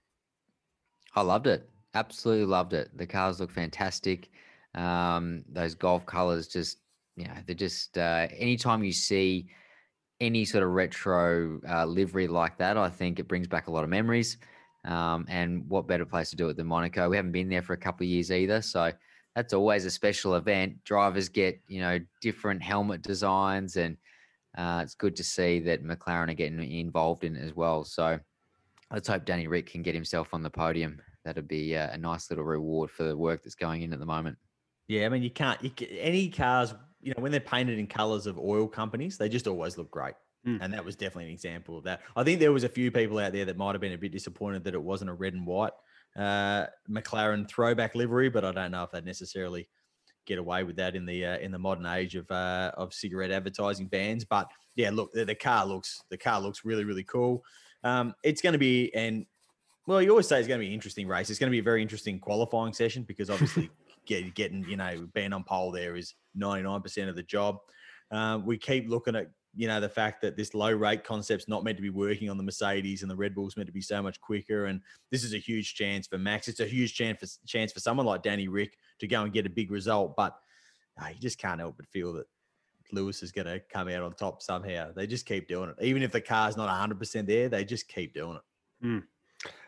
Speaker 7: I loved it. Absolutely loved it. The cars look fantastic. Um, those Gulf colors just, you know, they're just, uh, anytime you see any sort of retro uh, livery like that, I think it brings back a lot of memories. Um, and what better place to do it than Monaco? We haven't been there for a couple of years either. So that's always a special event. Drivers get, you know, different helmet designs and, uh, it's good to see that McLaren are getting involved in it as well. So let's hope Danny Rick can get himself on the podium. That'd be uh, a nice little reward for the work that's going in at the moment.
Speaker 8: Yeah, I mean, you can't, you can, any cars, you know, when they're painted in colors of oil companies, they just always look great. Mm. And that was definitely an example of that. I think there was a few people out there that might have been a bit disappointed that it wasn't a red and white uh, McLaren throwback livery, but I don't know if that necessarily get away with that in the uh, in the modern age of uh, of cigarette advertising bans. But yeah, look, the, the car looks the car looks really really cool. Um, it's going to be and well, you always say it's going to be an interesting race. It's going to be a very interesting qualifying session because obviously get, getting you know being on pole there is ninety nine percent of the job. Uh, we keep looking at you know the fact that this low rake concept's not meant to be working on the Mercedes and the Red Bull's meant to be so much quicker. And this is a huge chance for Max. It's a huge chance for chance for someone like Danny Rick to go and get a big result. But uh, you just can't help but feel that Lewis is going to come out on top somehow. They just keep doing it, even if the car's not 100 percent there. They just keep doing it.
Speaker 6: Mm.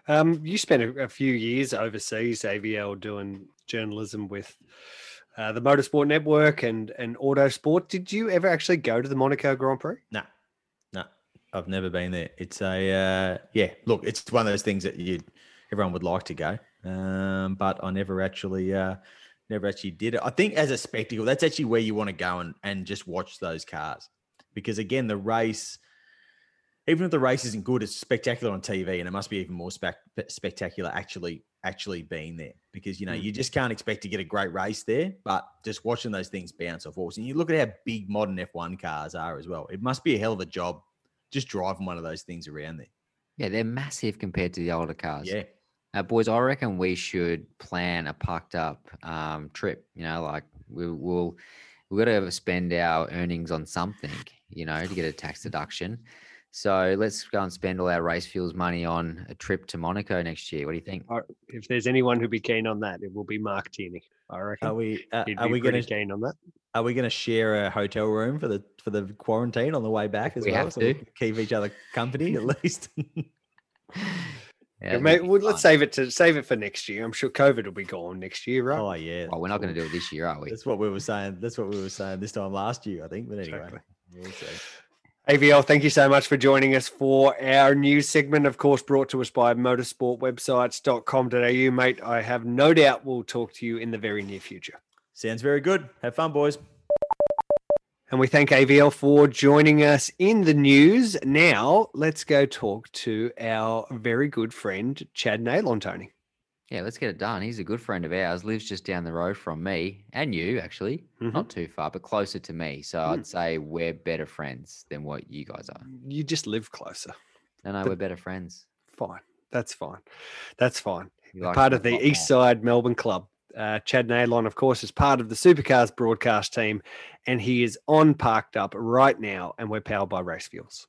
Speaker 6: Um, you spent a, a, few years overseas, AVL, doing journalism with uh, the Motorsport Network and and Autosport. Did you ever actually go to the Monaco Grand Prix?
Speaker 8: No, no, I've never been there. It's a uh, yeah. Look, it's one of those things that you everyone would like to go, um, but I never actually uh, never actually did it. I think as a spectacle, that's actually where you want to go and and just watch those cars, because again, the race even if the race isn't good, it's spectacular on TV, and it must be even more spec- spectacular actually actually being there because you know mm. you just can't expect to get a great race there, but just watching those things bounce off horse, and you look at how big modern F1 cars are as well. It must be a hell of a job just driving one of those things around there.
Speaker 7: Yeah, they're massive compared to the older cars.
Speaker 8: Yeah.
Speaker 7: Uh, boys, I reckon we should plan a parked up um, trip. You know, like we will, we've got to spend our earnings on something, you know, to get a tax deduction. So let's go and spend all our race fuels money on a trip to Monaco next year. What do you think?
Speaker 6: If there's anyone who'd be keen on that, it will be Mark Tierney. I reckon.
Speaker 8: Are we? Uh, are we going to
Speaker 6: keen on that?
Speaker 8: Are we going to share a hotel room for the for the quarantine on the way back as
Speaker 7: we
Speaker 8: well?
Speaker 7: Have so to.
Speaker 8: keep each other company at least.
Speaker 6: Yeah, mate, well, let's save it to save it for next year. I'm sure COVID will be gone next year, right?
Speaker 8: Oh yeah.
Speaker 7: Well, we're not going to do it this year, are we?
Speaker 8: That's what we were saying. That's what we were saying this time last year, I think. But anyway, exactly. we'll
Speaker 6: AVL, thank you so much for joining us for our news segment, of course, brought to us by motorsportwebsites.com.au. Mate, I have no doubt we'll talk to you in the very near future.
Speaker 8: Sounds very good. Have fun, boys.
Speaker 6: And we thank AVL for joining us in the news. Now, let's go talk to our very good friend, Chad Neylon, Tony.
Speaker 7: Yeah, let's get it done. He's a good friend of ours, lives just down the road from me and you, actually. Mm-hmm. Not too far, but closer to me. So mm. I'd say we're better friends than what you guys are.
Speaker 6: You just live closer.
Speaker 7: No, no, but we're better friends.
Speaker 6: Fine. That's fine. That's fine. Part of the East Side Melbourne Club. Uh, Chad Neylon, of course, is part of the Supercars broadcast team, and he is on Parked Up right now, and we're powered by Race Fuels.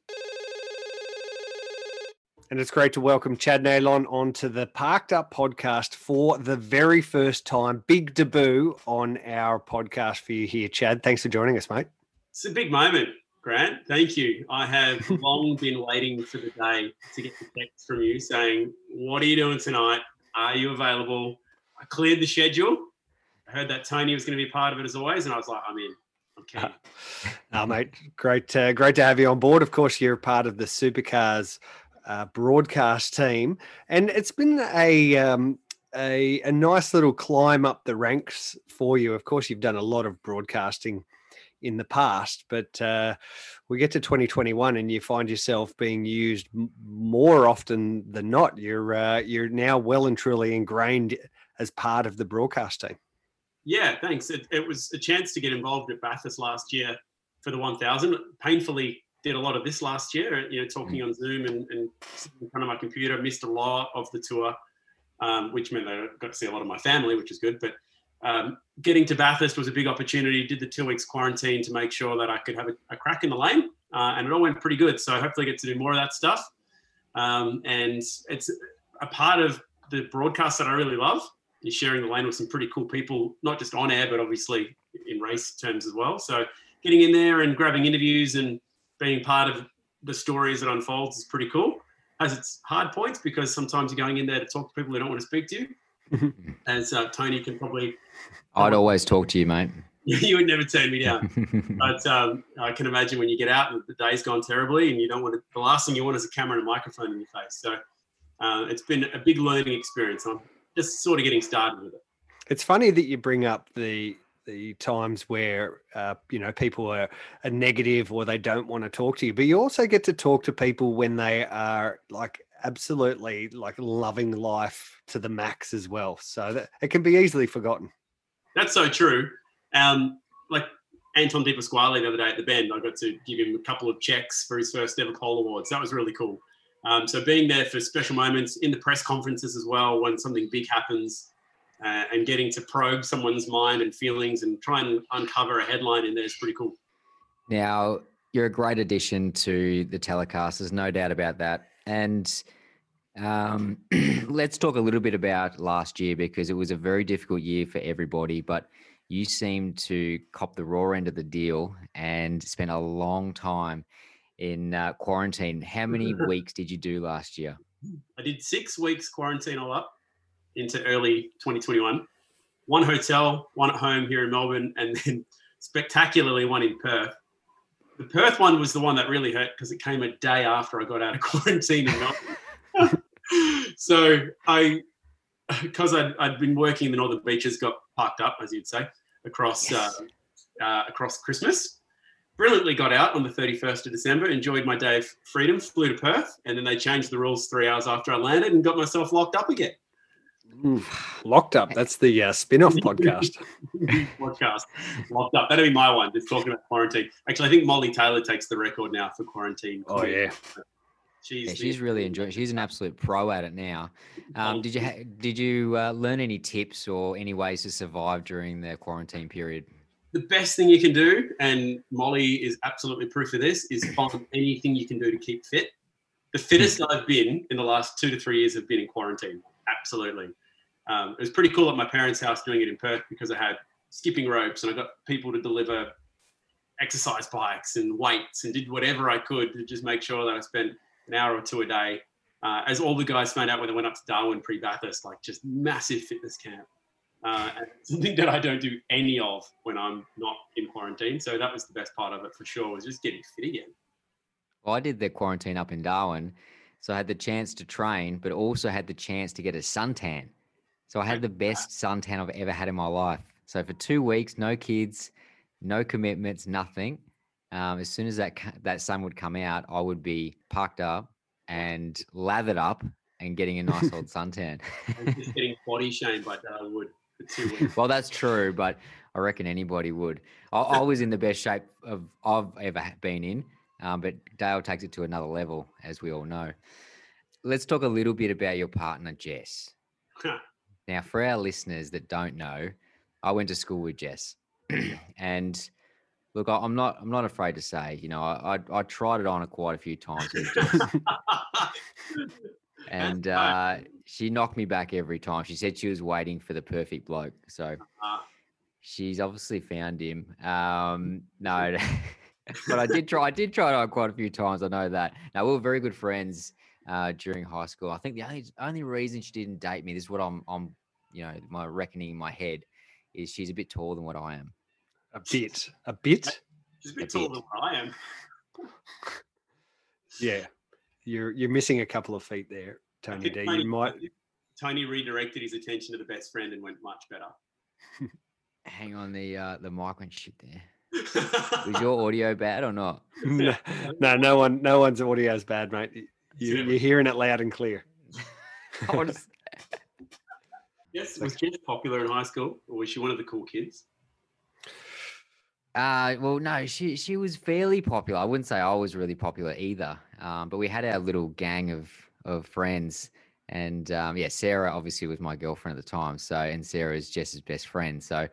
Speaker 6: And it's great to welcome Chad Neylon onto the Parked Up podcast for the very first time. Big debut on our podcast for you here, Chad. Thanks for joining us, mate.
Speaker 9: It's a big moment, Grant. Thank you. I have long been waiting for the day to get the text from you saying, What are you doing tonight? Are you available? I cleared the schedule. I heard that Tony was going to be part of it as always, and I was like, I'm in. Okay.
Speaker 6: Uh, mate, great, uh, great to have you on board. Of course, you're part of the Supercars uh, broadcast team, and it's been a um, a, a nice little climb up the ranks for you. Of course, you've done a lot of broadcasting in the past, but uh, we get to 2021 and you find yourself being used more often than not. You're uh, you're now well and truly ingrained as part of the broadcast team.
Speaker 9: Yeah, thanks. It, it was a chance to get involved at Bathurst last year for the 1000. Painfully did a lot of this last year, you know, talking on Zoom and, and sitting in front of my computer. Missed a lot of the tour, um, which meant I got to see a lot of my family, which is good. But um, getting to Bathurst was a big opportunity. Did the two weeks quarantine to make sure that I could have a, a crack in the lane, uh, and it all went pretty good. So hopefully, get to do more of that stuff. Um, and it's a part of the broadcast that I really love. Is sharing the lane with some pretty cool people, not just on air, but obviously in race terms as well. So getting in there and grabbing interviews and being part of the story as it unfolds is pretty cool. Has its hard points because sometimes you're going in there to talk to people who don't want to speak to you. as uh, Tony can probably
Speaker 7: I'd always talk to you, mate.
Speaker 9: you would never turn me down. but um, I can imagine when you get out and the day's gone terribly, and you don't want to, the last thing you want is a camera and a microphone in your face. So uh, it's been a big learning experience. I'm just sort of getting started with it.
Speaker 6: It's funny that you bring up the the times where uh, you know people are, are negative or they don't want to talk to you, but you also get to talk to people when they are like absolutely like loving life to the max as well. So that it can be easily forgotten.
Speaker 9: That's so true. Um, like Anton De Pasquale the other day at the Bend, I got to give him a couple of checks for his first ever pole awards. That was really cool. Um, so being there for special moments in the press conferences as well, when something big happens, uh, and getting to probe someone's mind and feelings and try and uncover a headline in there is pretty cool.
Speaker 7: Now, you're a great addition to the telecast. There's no doubt about that. And um, let's talk a little bit about last year because it was a very difficult year for everybody. But you seemed to cop the raw end of the deal and spent a long time in uh, quarantine. How many weeks did you do last year?
Speaker 9: I did six weeks quarantine all up into early 2021. One hotel, one at home here in Melbourne, and then spectacularly one in Perth. The Perth one was the one that really hurt because it came a day after I got out of quarantine in Melbourne. so I, because I'd, I'd been working in the northern beaches, got parked up, as you'd say, across
Speaker 7: Yes.
Speaker 9: uh, uh, across Christmas. Brilliantly got out on the 31st of December, enjoyed my day of freedom, flew to Perth, and then they changed the rules three hours after I landed and got myself locked up again.
Speaker 6: Ooh, locked up. That's the uh, spin-off podcast.
Speaker 9: podcast locked up. That'll be my one. Just talking about quarantine. Actually, I think Molly Taylor takes the record now for quarantine.
Speaker 6: Oh yeah.
Speaker 9: she's
Speaker 7: Yeah,
Speaker 9: the-
Speaker 7: she's really enjoying. She's an absolute pro at it now. Um, did you ha- did you uh, learn any tips or any ways to survive during the quarantine period?
Speaker 9: the best thing you can do, and Molly is absolutely proof of this, is find anything you can do to keep fit. The fittest I've been in the last two to three years have been in quarantine. Absolutely. Um, it was pretty cool at my parents' house doing it in Perth because I had skipping ropes and I got people to deliver exercise bikes and weights and did whatever I could to just make sure that I spent an hour or two a day. Uh, as all the guys found out when they went up to Darwin pre Bathurst, like just massive fitness camp. Uh, something that I don't do any of when I'm not in quarantine. So that was the best part of it for sure, was just getting fit again.
Speaker 7: Well, I did the quarantine up in Darwin, so I had the chance to train, but also had the chance to get a suntan. So I had the best suntan I've ever had in my life. So for two weeks, no kids, no commitments, nothing. Um, as soon as that that sun would come out, I would be parked up and lathered up and getting a nice old suntan.
Speaker 9: Just getting body shamed by Dale Wood for two weeks.
Speaker 7: well, that's true, but I reckon anybody would. I, I was in the best shape of I've ever been in, um, but Dale takes it to another level, as we all know. Let's talk a little bit about your partner, Jess. Now, for our listeners that don't know, I went to school with Jess, and look, I- I'm not I'm not afraid to say, you know, I I, I tried it on her quite a few times with Jess, and uh, she knocked me back every time. She said she was waiting for the perfect bloke, so
Speaker 9: Ah.
Speaker 7: she's obviously found him. Um, no, but I did try. I did try it on quite a few times. I know that. Now we were very good friends uh, during high school. I think the only only reason she didn't date me this is what I'm I'm you know my reckoning in my head is she's a bit taller than what I am.
Speaker 6: A bit. A bit.
Speaker 9: She's a bit
Speaker 7: A
Speaker 9: taller
Speaker 7: bit.
Speaker 9: than what I am.
Speaker 6: Yeah. You're you're missing a couple of feet there, Tony D.
Speaker 9: Tony-
Speaker 6: You might
Speaker 9: Tony redirected his attention to the best friend and went much better.
Speaker 7: Hang on, the uh, the mic went shit there. Was your audio bad or not?
Speaker 6: no, no, no one, no one's audio is bad, mate. You, you're hearing it loud and clear.
Speaker 7: I
Speaker 9: yes, was Jess popular in high school, or was she one of the cool kids?
Speaker 7: Uh, well, no, she she was fairly popular. I wouldn't say I was really popular either. Um, but we had our little gang of of friends, and um, yeah, Sarah obviously was my girlfriend at the time. So, and Sarah is Jess's best friend. So,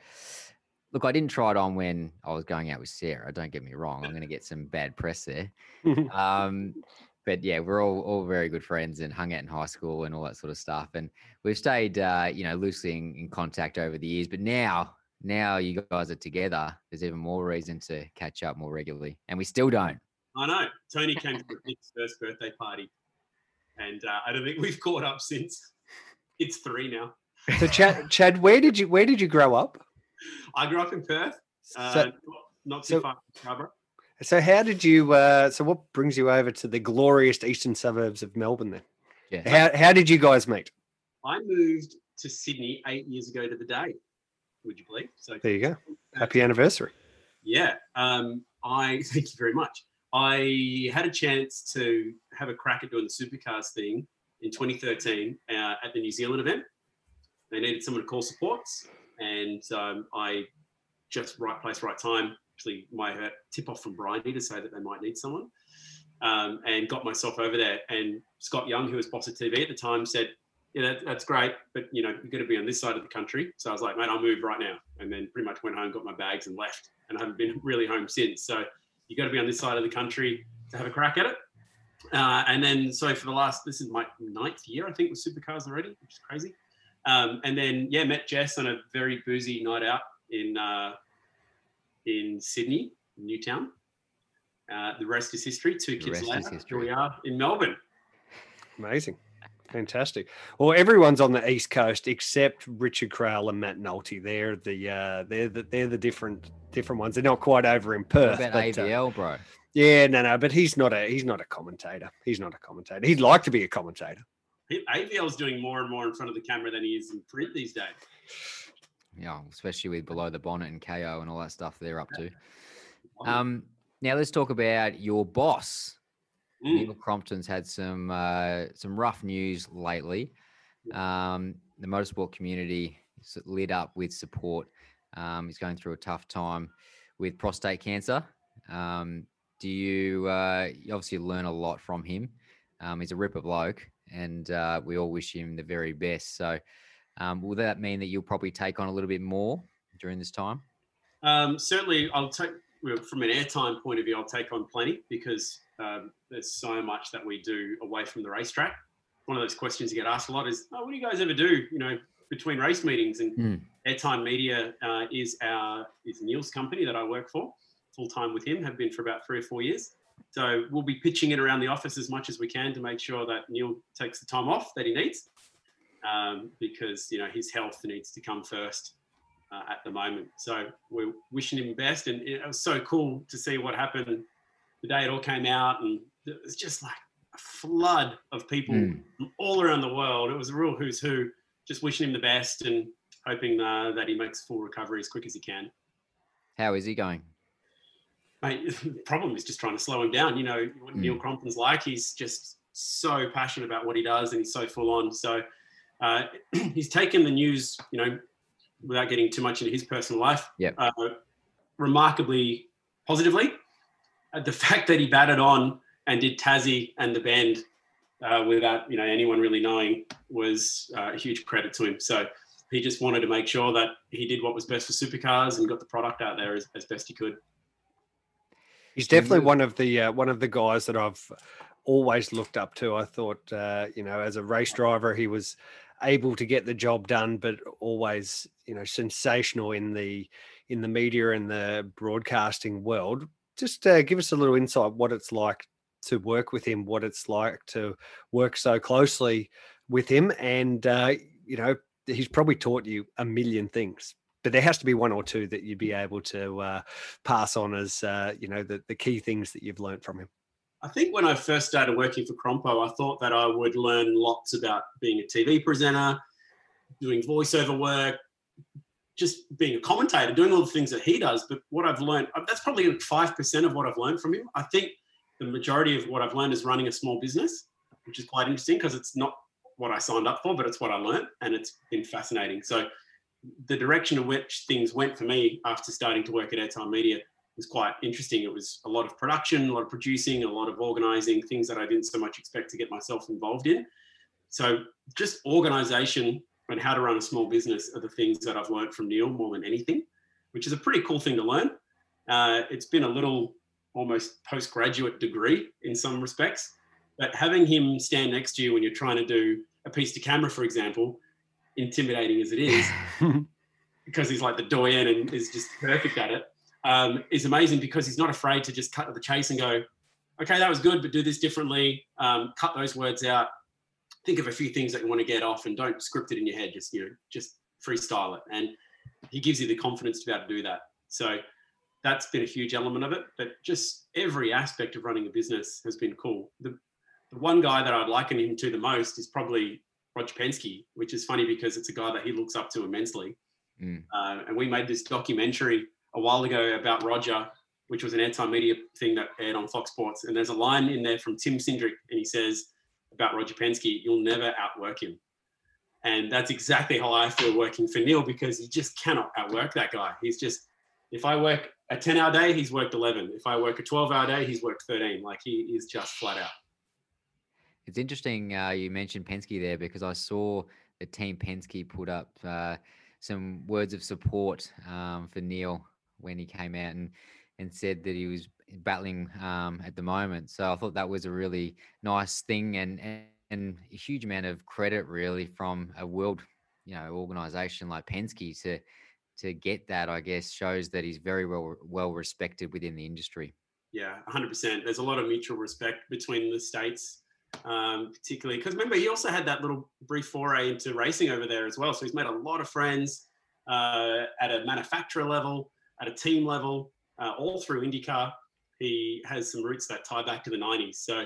Speaker 7: look, I didn't try it on when I was going out with Sarah. Don't get me wrong. I'm going to get some bad press there. um, but yeah, we're all all very good friends and hung out in high school and all that sort of stuff. And we've stayed, uh, you know, loosely in, in contact over the years. But now, now you guys are together. There's even more reason to catch up more regularly, and we still don't.
Speaker 9: I know. Tony came to his first birthday party, and uh, I don't think we've caught up since. It's three now.
Speaker 6: So, Chad, Chad, where did you where did you grow up?
Speaker 9: I grew up in Perth, uh,
Speaker 6: So-
Speaker 9: not too
Speaker 6: so-
Speaker 9: far from Scarborough.
Speaker 6: So, how did you? Uh, so, what brings you over to the glorious eastern suburbs of Melbourne? Then,
Speaker 7: Yeah.
Speaker 6: how how did you guys meet?
Speaker 9: I moved to Sydney eight years ago to the day. Would you believe? So
Speaker 6: There you go. Happy anniversary.
Speaker 9: Yeah, um, I thank you very much. I had a chance to have a crack at doing the supercars thing in 2013 uh, at the New Zealand event. They needed someone to call supports, and um, I just right place, right time. Actually, my uh, tip off from Bryony to say that they might need someone, um, and got myself over there. And Scott Young, who was boss of TV at the time, said, "Yeah, that, that's great, but you know, you've got to be on this side of the country." So I was like, "Mate, I'll move right now." And then pretty much went home, got my bags, and left. And I haven't been really home since. So you got to be on this side of the country to have a crack at it. Uh, and then, so for the last, this is my ninth year, I think, with supercars already, which is crazy. Um, and then, yeah, met Jess on a very boozy night out in uh, in Sydney, Newtown. Uh, the rest is history. Two kids
Speaker 7: rest
Speaker 9: later, here we are in Melbourne.
Speaker 6: Amazing. Fantastic. Well, everyone's on the east coast except Richard Craill and Matt Naulty. They're the uh, they're the they're the different different ones. They're not quite over in
Speaker 7: What
Speaker 6: Perth.
Speaker 7: about
Speaker 6: but, uh,
Speaker 7: AVL, bro?
Speaker 6: yeah, no, no, but he's not a he's not a commentator. He's not a commentator. He'd like to be a commentator.
Speaker 9: AVL's doing more and more in front of the camera than he is in print these days.
Speaker 7: Yeah, especially with below the bonnet and Kayo and all that stuff they're up to. Um, now let's talk about your boss.
Speaker 9: Mm.
Speaker 7: Neil Crompton's had some uh, some rough news lately. Um, the motorsport community is lit up with support. Um, he's going through a tough time with prostate cancer. Um, do you, uh, you obviously learn a lot from him? Um, he's a ripper bloke, and uh, we all wish him the very best. So, um, will that mean that you'll probably take on a little bit more during this time?
Speaker 9: Um, certainly, I'll take well, from an airtime point of view. I'll take on plenty because um, there's so much that we do away from the racetrack. One of those questions you get asked a lot is, "Oh, what do you guys ever do?" You know, between race meetings and
Speaker 7: Hmm.
Speaker 9: Airtime Media uh, is our is Neil's company that I work for full time with him. Have been for about three or four years. So we'll be pitching it around the office as much as we can to make sure that Neil takes the time off that he needs, um, because you know his health needs to come first uh, at the moment. So we're wishing him best, and it was so cool to see what happened the day it all came out, and it was just like a flood of people
Speaker 7: Mm.
Speaker 9: from all around the world. It was a real who's who, just wishing him the best and hoping uh, that he makes full recovery as quick as he can.
Speaker 7: How is he going?
Speaker 9: Mate, the problem is just trying to slow him down. You know what Neil Crompton's like. He's just so passionate about what he does, and he's so full on. So uh, he's taken the news, you know, without getting too much into his personal life,
Speaker 7: Yep.
Speaker 9: uh, remarkably positively. Uh, the fact that he batted on and did Tassie and the Bend uh, without you know anyone really knowing was uh, a huge credit to him. So he just wanted to make sure that he did what was best for supercars and got the product out there as, as best he could.
Speaker 6: He's definitely one of the uh, one of the guys that I've always looked up to. I thought, uh, you know, as a race driver, he was able to get the job done, but always, you know, sensational in the in the media and the broadcasting world. Just uh, give us a little insight what it's like to work with him, what it's like to work so closely with him, and uh, you know, he's probably taught you a million things but there has to be one or two that you'd be able to uh, pass on as uh, you know the, the key things that you've learned from him
Speaker 9: I think when I first started working for Crompo, I thought that I would learn lots about being a TV presenter, doing voiceover work, just being a commentator, doing all the things that he does. But what I've learned, uh, that's probably 5% of what I've learned from him. I think the majority of what I've learned is running a small business, which is quite interesting because it's not what I signed up for, but it's what I learned and it's been fascinating. So the direction in which things went for me after starting to work at Airtime Media was quite interesting. It was a lot of production, a lot of producing, a lot of organizing, things that I didn't so much expect to get myself involved in. So just organization and how to run a small business are the things that I've learned from Neil more than anything, which is a pretty cool thing to learn. Uh, it's been a little almost postgraduate degree in some respects, but having him stand next to you when you're trying to do a piece to camera, for example, intimidating as it is, because he's like the doyen and is just perfect at it, um, is amazing because he's not afraid to just cut to the chase and go, okay, that was good, but do this differently. Um, cut those words out. Think of a few things that you want to get off, and don't script it in your head. Just you know, just freestyle it, and he gives you the confidence to be able to do that. So that's been a huge element of it. But just every aspect of running a business has been cool. The, the one guy that I'd liken him to the most is probably Roger Penske, which is funny because it's a guy that he looks up to immensely.
Speaker 7: Mm.
Speaker 9: Uh, and we made this documentary a while ago about Roger, which was an anti media thing that aired on Fox Sports. And there's a line in there from Tim Cindric, and he says about Roger Penske, "You'll never outwork him." And that's exactly how I feel working for Neil because you just cannot outwork that guy. He's just, if I work a 10 hour day, he's worked 11. If I work a 12 hour day, he's worked 13. Like he is just flat out.
Speaker 7: It's interesting uh, you mentioned Penske there because I saw the team Penske put up uh, some words of support um, for Neil when he came out and and said that he was battling um, at the moment. So I thought that was a really nice thing and, and and a huge amount of credit really from a world you know organization like Penske to to get that I guess shows that he's very well well respected within the industry.
Speaker 9: Yeah, 100%. There's a lot of mutual respect between the states, um, particularly because remember he also had that little brief foray into racing over there as well. So he's made a lot of friends uh, at a manufacturer level, at a team level, uh, all through IndyCar. He has some roots that tie back to the 90s. So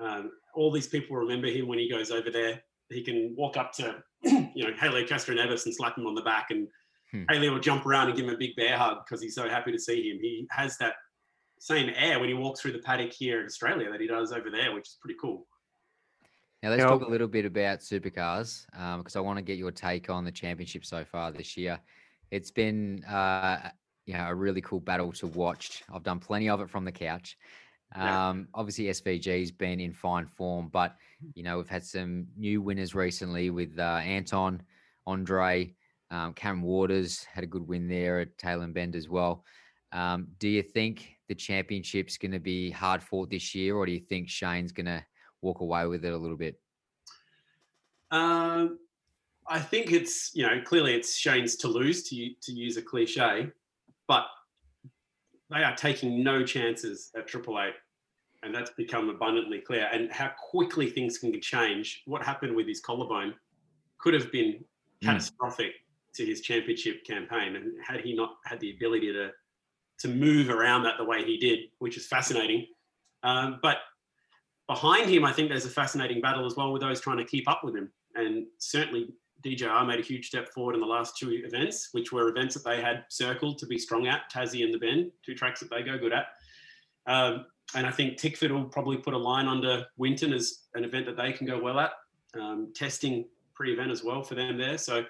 Speaker 9: um, all these people remember him when he goes over there. He can walk up to, you know, Helio Castroneves and Evans and slap him on the back, and
Speaker 7: Hmm.
Speaker 9: Helio will jump around and give him a big bear hug because he's so happy to see him. He has that same air when he walks through the paddock here in Australia that he does over there, which is pretty cool.
Speaker 7: Now let's talk a little bit about supercars because I want to get your take on the championship so far this year. It's been uh, you know a really cool battle to watch. I've done plenty of it from the couch.
Speaker 9: Yeah.
Speaker 7: Um, obviously, SVG's been in fine form, but you know we've had some new winners recently with uh, Anton, Andre, um, Cameron Waters had a good win there at Tailem Bend as well. Um, do you think the championship's going to be hard fought this year, or do you think Shane's going to walk away with it a little bit?
Speaker 9: Um, I think it's you know clearly it's Shane's to lose to to use a cliche, but they are taking no chances at Triple Eight, and that's become abundantly clear. And how quickly things can change. What happened with his collarbone could have been catastrophic to his championship campaign, and had he not had the ability to to move around that the way he did, which is fascinating. Um, but behind him, I think there's a fascinating battle as well with those trying to keep up with him. And certainly DJR made a huge step forward in the last two events, which were events that they had circled to be strong at, Tassie and the Bend, two tracks that they go good at. Um, and I think Tickford will probably put a line under Winton as an event that they can go well at, um, testing pre-event as well for them there. So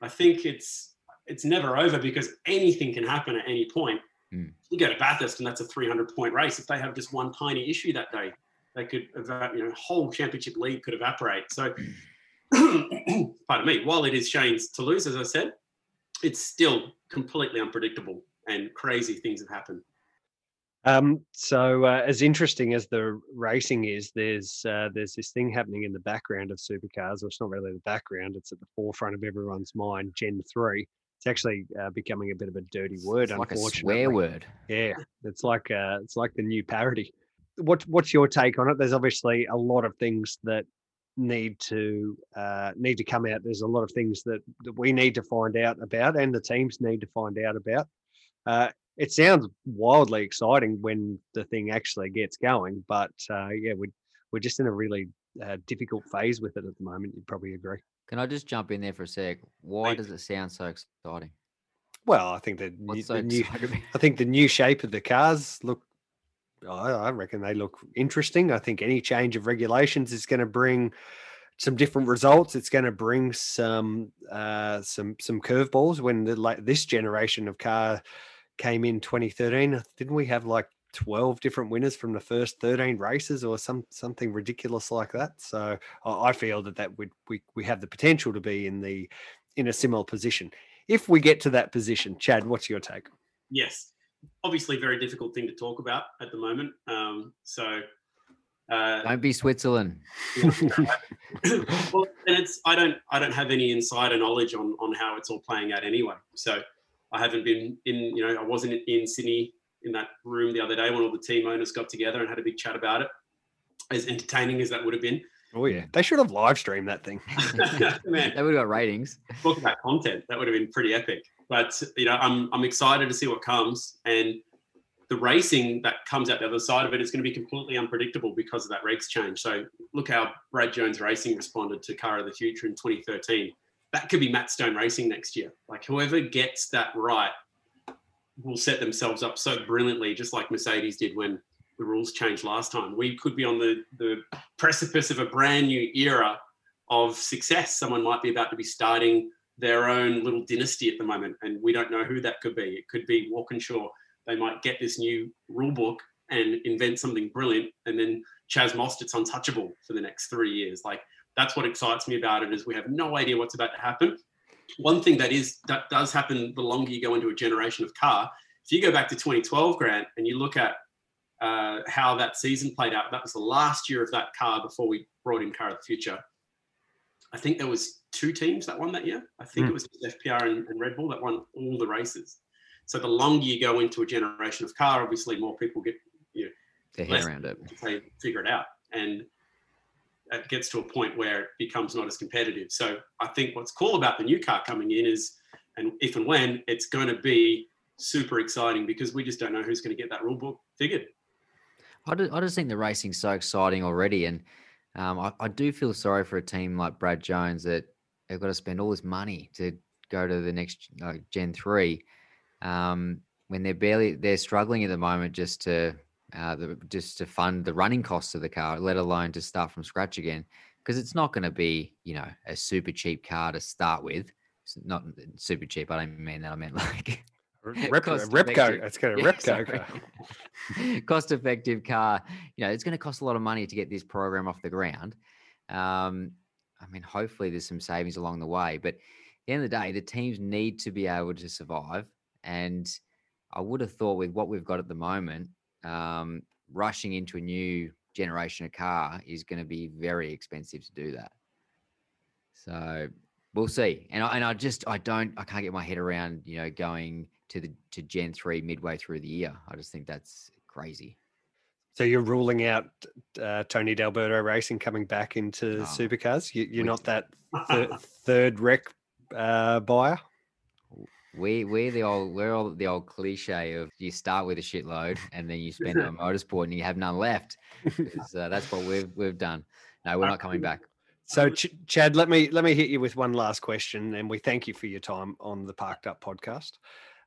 Speaker 9: I think it's it's never over because anything can happen at any point.
Speaker 7: Mm.
Speaker 9: You go to Bathurst and that's a 300 point race. If they have just one tiny issue that day, they could, you know, whole championship lead could evaporate. So, pardon me, while it is Shane's to lose, as I said, it's still completely unpredictable and crazy things have happened.
Speaker 6: Um, so uh, as interesting as the racing is, there's uh, there's this thing happening in the background of supercars, or it's not really the background; it's at the forefront of everyone's mind. Gen three. It's actually uh, becoming a bit of a dirty word,
Speaker 7: It's like a
Speaker 6: unfortunately.
Speaker 7: swear word.
Speaker 6: Yeah, it's like uh, it's like the new parity. What what's your take on it? There's obviously a lot of things that need to uh, need to come out. There's a lot of things that, that we need to find out about, and the teams need to find out about. Uh, it sounds wildly exciting when the thing actually gets going. But uh, yeah, we're we're just in a really uh, difficult phase with it at the moment. You'd probably agree.
Speaker 7: Can I just jump in there for a sec? Why does it sound so exciting?
Speaker 6: Well, I think the, new,
Speaker 7: so
Speaker 6: the new I think the new shape of the cars look. I, reckon they look interesting. I think any change of regulations is going to bring some different results. It's going to bring some uh, some some curveballs. When the like this generation of car came in 2013, didn't we have like 12 different winners from the first 13 races or some something ridiculous like that? So I, I feel that that would we we have the potential to be in the in a similar position. If we get to that position, Chad, what's your take?
Speaker 9: Yes, obviously, very difficult thing to talk about at the moment. Um, so, uh,
Speaker 7: Don't be Switzerland.
Speaker 9: well, and it's I don't I don't have any insider knowledge on on how it's all playing out anyway. So I haven't been in you know I wasn't in Sydney in that room the other day when all the team owners got together and had a big chat about it. As entertaining as that would have been,
Speaker 6: Oh yeah, they should have live streamed that thing.
Speaker 9: man,
Speaker 7: They would have got ratings.
Speaker 9: talk about content that would have been pretty epic. But you know I'm I'm excited to see what comes and. The racing that comes out the other side of it is going to be completely unpredictable because of that regs change. So look how Brad Jones Racing responded to Car of the Future in 2013. That could be Matt Stone Racing next year. Like whoever gets that right will set themselves up so brilliantly, just like Mercedes did when the rules changed last time. We could be on the, the precipice of a brand new era of success. Someone might be about to be starting their own little dynasty at the moment, and we don't know who that could be. It could be Walkinshaw. They might get this new rule book and invent something brilliant, and then Chaz Mostert's untouchable for the next three years. Like that's what excites me about it is we have no idea what's about to happen. One thing that is that does happen the longer you go into a generation of car. If you go back to 2012, Grant, and you look at uh, how that season played out, that was the last year of that car before we brought in Car of the Future. I think there was two teams that won that year. I think
Speaker 6: Hmm.
Speaker 9: it was FPR and, and Red Bull that won all the races. So the longer you go into a generation of car, obviously more people get
Speaker 7: Their head around it.
Speaker 9: they figure it out, and it gets to a point where it becomes not as competitive. So I think what's cool about the new car coming in is, and if and when it's going to be super exciting because we just don't know who's going to get that rule book figured.
Speaker 7: I, do, I just think the racing's so exciting already, and um, I, I do feel sorry for a team like Brad Jones that they've got to spend all this money to go to the next uh, Gen three, um, when they're barely they're struggling at the moment just to uh, the, just to fund the running costs of the car, let alone to start from scratch again, because it's not going to be you know a super cheap car to start with. It's not super cheap. I don't mean that. I meant like
Speaker 6: Repco,
Speaker 7: effective.
Speaker 6: it's got a
Speaker 7: Yeah,
Speaker 6: Repco
Speaker 7: cost effective car. You know, it's going to cost a lot of money to get this program off the ground. Um, I mean, hopefully there's some savings along the way, but at the end of the day, the teams need to be able to survive. And I would have thought with what we've got at the moment, um, rushing into a new generation of car is going to be very expensive to do that. So we'll see. And I, and I just I don't I can't get my head around you know going to the to Gen three midway through the year. I just think that's crazy.
Speaker 6: So you're ruling out uh, Tony D'Alberto Racing coming back into
Speaker 7: No.
Speaker 6: supercars. You, you're not that thir- third rec uh, buyer.
Speaker 7: We we're the old we're all the old cliche of you start with a shitload and then you spend on motorsport and you have none left. uh, that's what we've we've done. No, we're not coming back.
Speaker 6: So Ch- Chad, let me let me hit you with one last question, and we thank you for your time on the Parked Up podcast.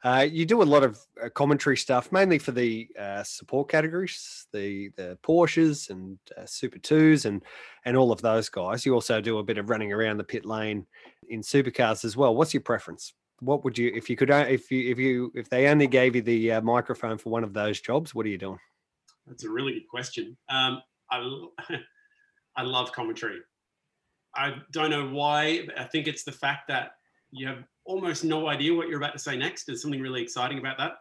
Speaker 6: Uh, you do a lot of uh, commentary stuff, mainly for the uh, support categories, the the Porsches and uh, Super Twos, and and all of those guys. You also do a bit of running around the pit lane in supercars as well. What's your preference? What would you, if you could, o- if you if you if they only gave you the uh, microphone for one of those jobs, what are you doing?
Speaker 9: That's a really good question. Um, I, I love commentary. I don't know why. I think it's the fact that you have almost no idea what you're about to say next. There's something really exciting about that.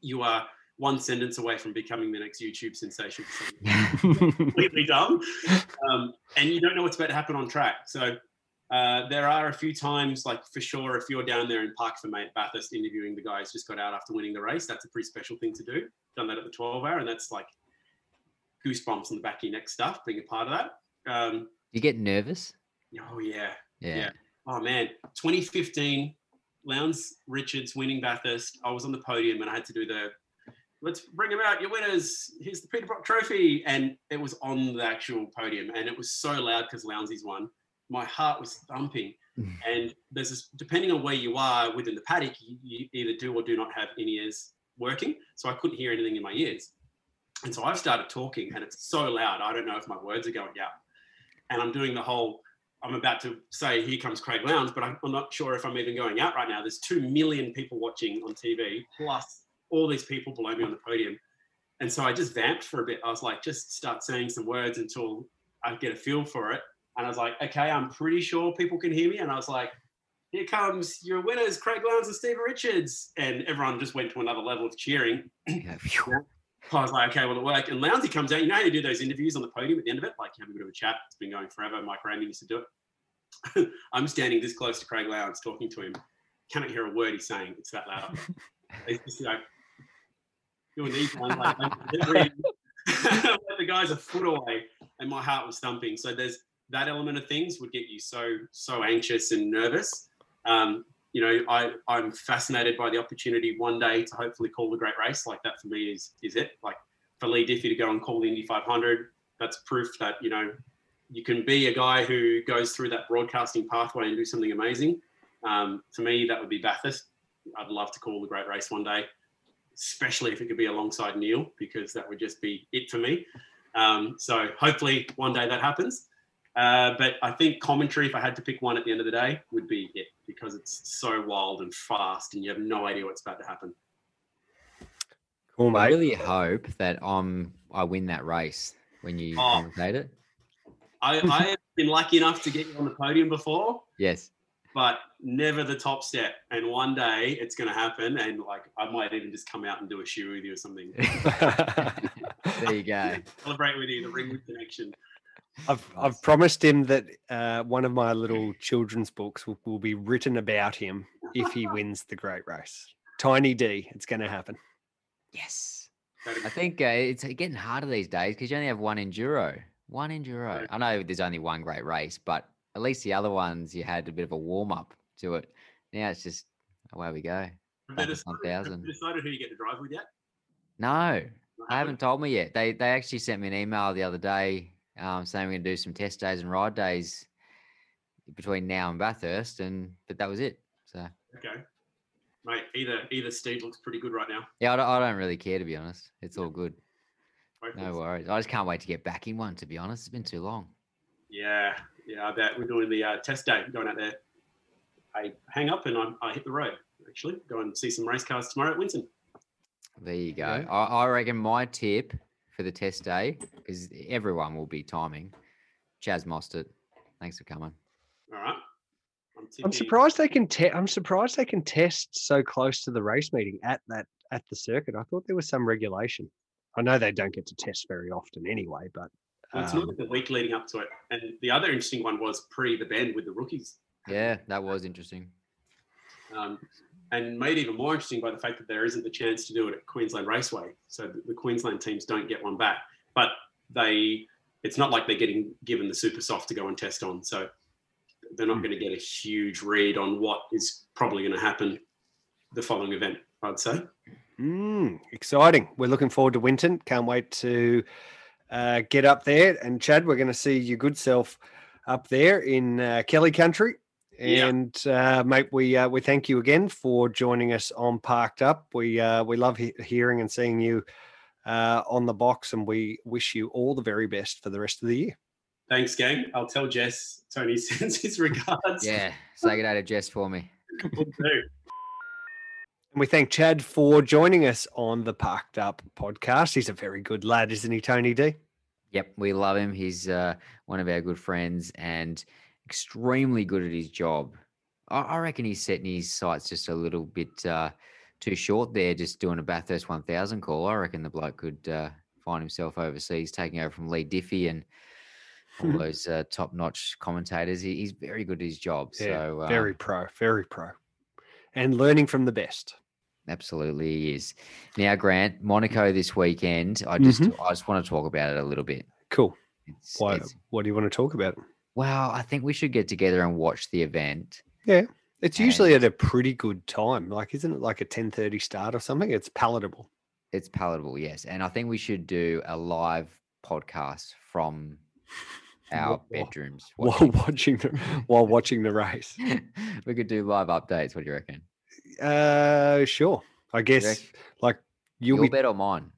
Speaker 9: You are one sentence away from becoming the next YouTube sensation. completely dumb, um, and you don't know what's about to happen on track. So uh, there are a few times, like for sure, if you're down there in Park for Mate Bathurst interviewing the guys just got out after winning the race, that's a pretty special thing to do. Done that at the 12 hour, and that's like goosebumps on the back of your neck stuff. Being a part of that. Um,
Speaker 7: You get nervous?
Speaker 9: oh yeah,
Speaker 7: Yeah.
Speaker 9: Yeah. Oh man, 2015 Lowndes Richards winning Bathurst. I was on the podium and I had to do the let's bring them out, your winners. Here's the Peter Brock Trophy. And it was on the actual podium and it was so loud because Lowndesy's won. My heart was thumping. Hmm. and there's this, depending on where you are within the paddock, you, you either do or do not have in ears working. So I couldn't hear anything in my ears. And so I've started talking and it's so loud. I don't know if my words are going out. And I'm doing the whole, I'm about to say, here comes Craig Lowndes, but I'm, I'm not sure if I'm even going out right now. There's 2 million people watching on TV, plus all these people below me on the podium. And so I just vamped for a bit. I was like, just start saying some words until I get a feel for it. And I was like, okay, I'm pretty sure people can hear me. And I was like, here comes your winners, Craig Lowndes and Steve Richards. And everyone just went to another level of cheering. I was like, okay, well, it worked. And Lowndesy comes out. You know how you do those interviews on the podium at the end of it? Like, you have a bit of a chat. It's been going forever. Mike Raymond used to do it. I'm standing this close to Craig Lowndes talking to him. Cannot hear a word he's saying. It's that loud. He's just like, doing these ones. Like, the guy's a foot away. And my heart was thumping. So there's that element of things would get you so, so anxious and nervous. Um, you know, I, I'm fascinated by the opportunity one day to hopefully call the great race. Like that for me is is it. Like for Leigh Diffey to go and call the Indy 500, that's proof that you know you can be a guy who goes through that broadcasting pathway and do something amazing. Um, for me, that would be Bathurst. I'd love to call the great race one day, especially if it could be alongside Neil, because that would just be it for me. Um, so hopefully one day that happens. Uh, but I think commentary, if I had to pick one at the end of the day, would be it because it's so wild and fast, and you have no idea what's about to happen.
Speaker 6: Cool, mate.
Speaker 7: I really hope that um I win that race when you
Speaker 9: Oh.
Speaker 7: commentate it.
Speaker 9: I, I have been lucky enough to get you on the podium before,
Speaker 7: Yes.
Speaker 9: but never the top step. And one day it's going to happen, and like I might even just come out and do a shoe with you or something.
Speaker 7: There you go.
Speaker 9: Celebrate with you the Ringwood connection.
Speaker 6: I've I've promised him that uh, one of my little children's books will, will be written about him if he wins the great race. Tiny D, it's going to happen.
Speaker 7: Yes. I think uh, it's getting harder these days because you only have one enduro. One in enduro. I know there's only one great race, but at least the other ones you had a bit of a warm up to it. Now it's just away we go.
Speaker 9: Have they decided, have
Speaker 7: 1000.
Speaker 9: they decided who you get to drive with yet?
Speaker 7: No, they haven't told me yet. They they actually sent me an email the other day um, saying we're gonna do some test days and ride days between now and Bathurst, and but that was it. So
Speaker 9: Okay, mate. Either either Steve looks pretty good right now.
Speaker 7: yeah, I don't, I don't really care to be honest. It's all good.
Speaker 9: Both
Speaker 7: No worries. I just can't wait to get back in one. To be honest, it's been too long.
Speaker 9: Yeah, yeah. I bet we're doing the uh, test day, going out there. I hang up and I, I hit the road. Actually, go and see some race cars tomorrow at Winton.
Speaker 7: There you go.
Speaker 6: Yeah.
Speaker 7: I, I reckon my tip for the test day is everyone will be timing. Chaz Mostert, thanks for coming.
Speaker 9: All right. I'm,
Speaker 6: I'm surprised they can. Te- I'm surprised they can test so close to the race meeting at that at the circuit. I thought there was some regulation. I know they don't get to test very often anyway, but
Speaker 9: Well, it's
Speaker 6: um,
Speaker 9: not the week leading up to it. And the other interesting one was pre the bend with the rookies.
Speaker 7: Yeah, that was interesting.
Speaker 9: Um, and made even more interesting by the fact that there isn't the chance to do it at Queensland Raceway. So the, the Queensland teams don't get one back. But they, it's not like they're getting given the super soft to go and test on. So they're not going to get a huge read on what is probably going to happen the following event, I'd say.
Speaker 6: Mm, exciting. We're looking forward to Winton. Can't wait to uh, get up there. And Chad, we're going to see your good self up there in uh, Kelly Country.
Speaker 9: Yeah.
Speaker 6: And uh, mate, we uh, we thank you again for joining us on Parked Up. We uh, we love he- hearing and seeing you uh, on the box, and we wish you all the very best for the rest of the year.
Speaker 9: Thanks, gang. I'll tell Jess Tony sends his regards.
Speaker 7: Yeah, say good day to Jess for me.
Speaker 6: And we thank Chad for joining us on the Parked Up podcast. He's a very good lad, isn't he, Tony D?
Speaker 7: Yep, we love him. He's uh, one of our good friends and extremely good at his job. I, I reckon he's setting his sights just a little bit uh, too short there, just doing a Bathurst 1000 call. I reckon the bloke could uh, find himself overseas, taking over from Leigh Diffey and all those uh, top notch commentators. He, he's very good at his job. so, uh,
Speaker 6: very pro, very pro, and learning from the best.
Speaker 7: Absolutely, is. Now, Grant, Monaco this weekend. I just,
Speaker 6: Mhm.
Speaker 7: I just want to talk about it a little bit.
Speaker 6: Cool.
Speaker 7: It's,
Speaker 6: Why?
Speaker 7: it's-
Speaker 6: What do you want to talk about?
Speaker 7: well, I think we should get together and watch the event.
Speaker 6: Yeah. It's usually at a pretty good time. Like, isn't it like a ten thirty start or something? It's palatable.
Speaker 7: It's palatable, yes. And I think we should do a live podcast from our bedrooms.
Speaker 6: While watching the while watching the race.
Speaker 7: we could do live updates. What do you reckon?
Speaker 6: Uh, sure. I guess like you'll
Speaker 7: Your
Speaker 6: be.
Speaker 7: bet or mine?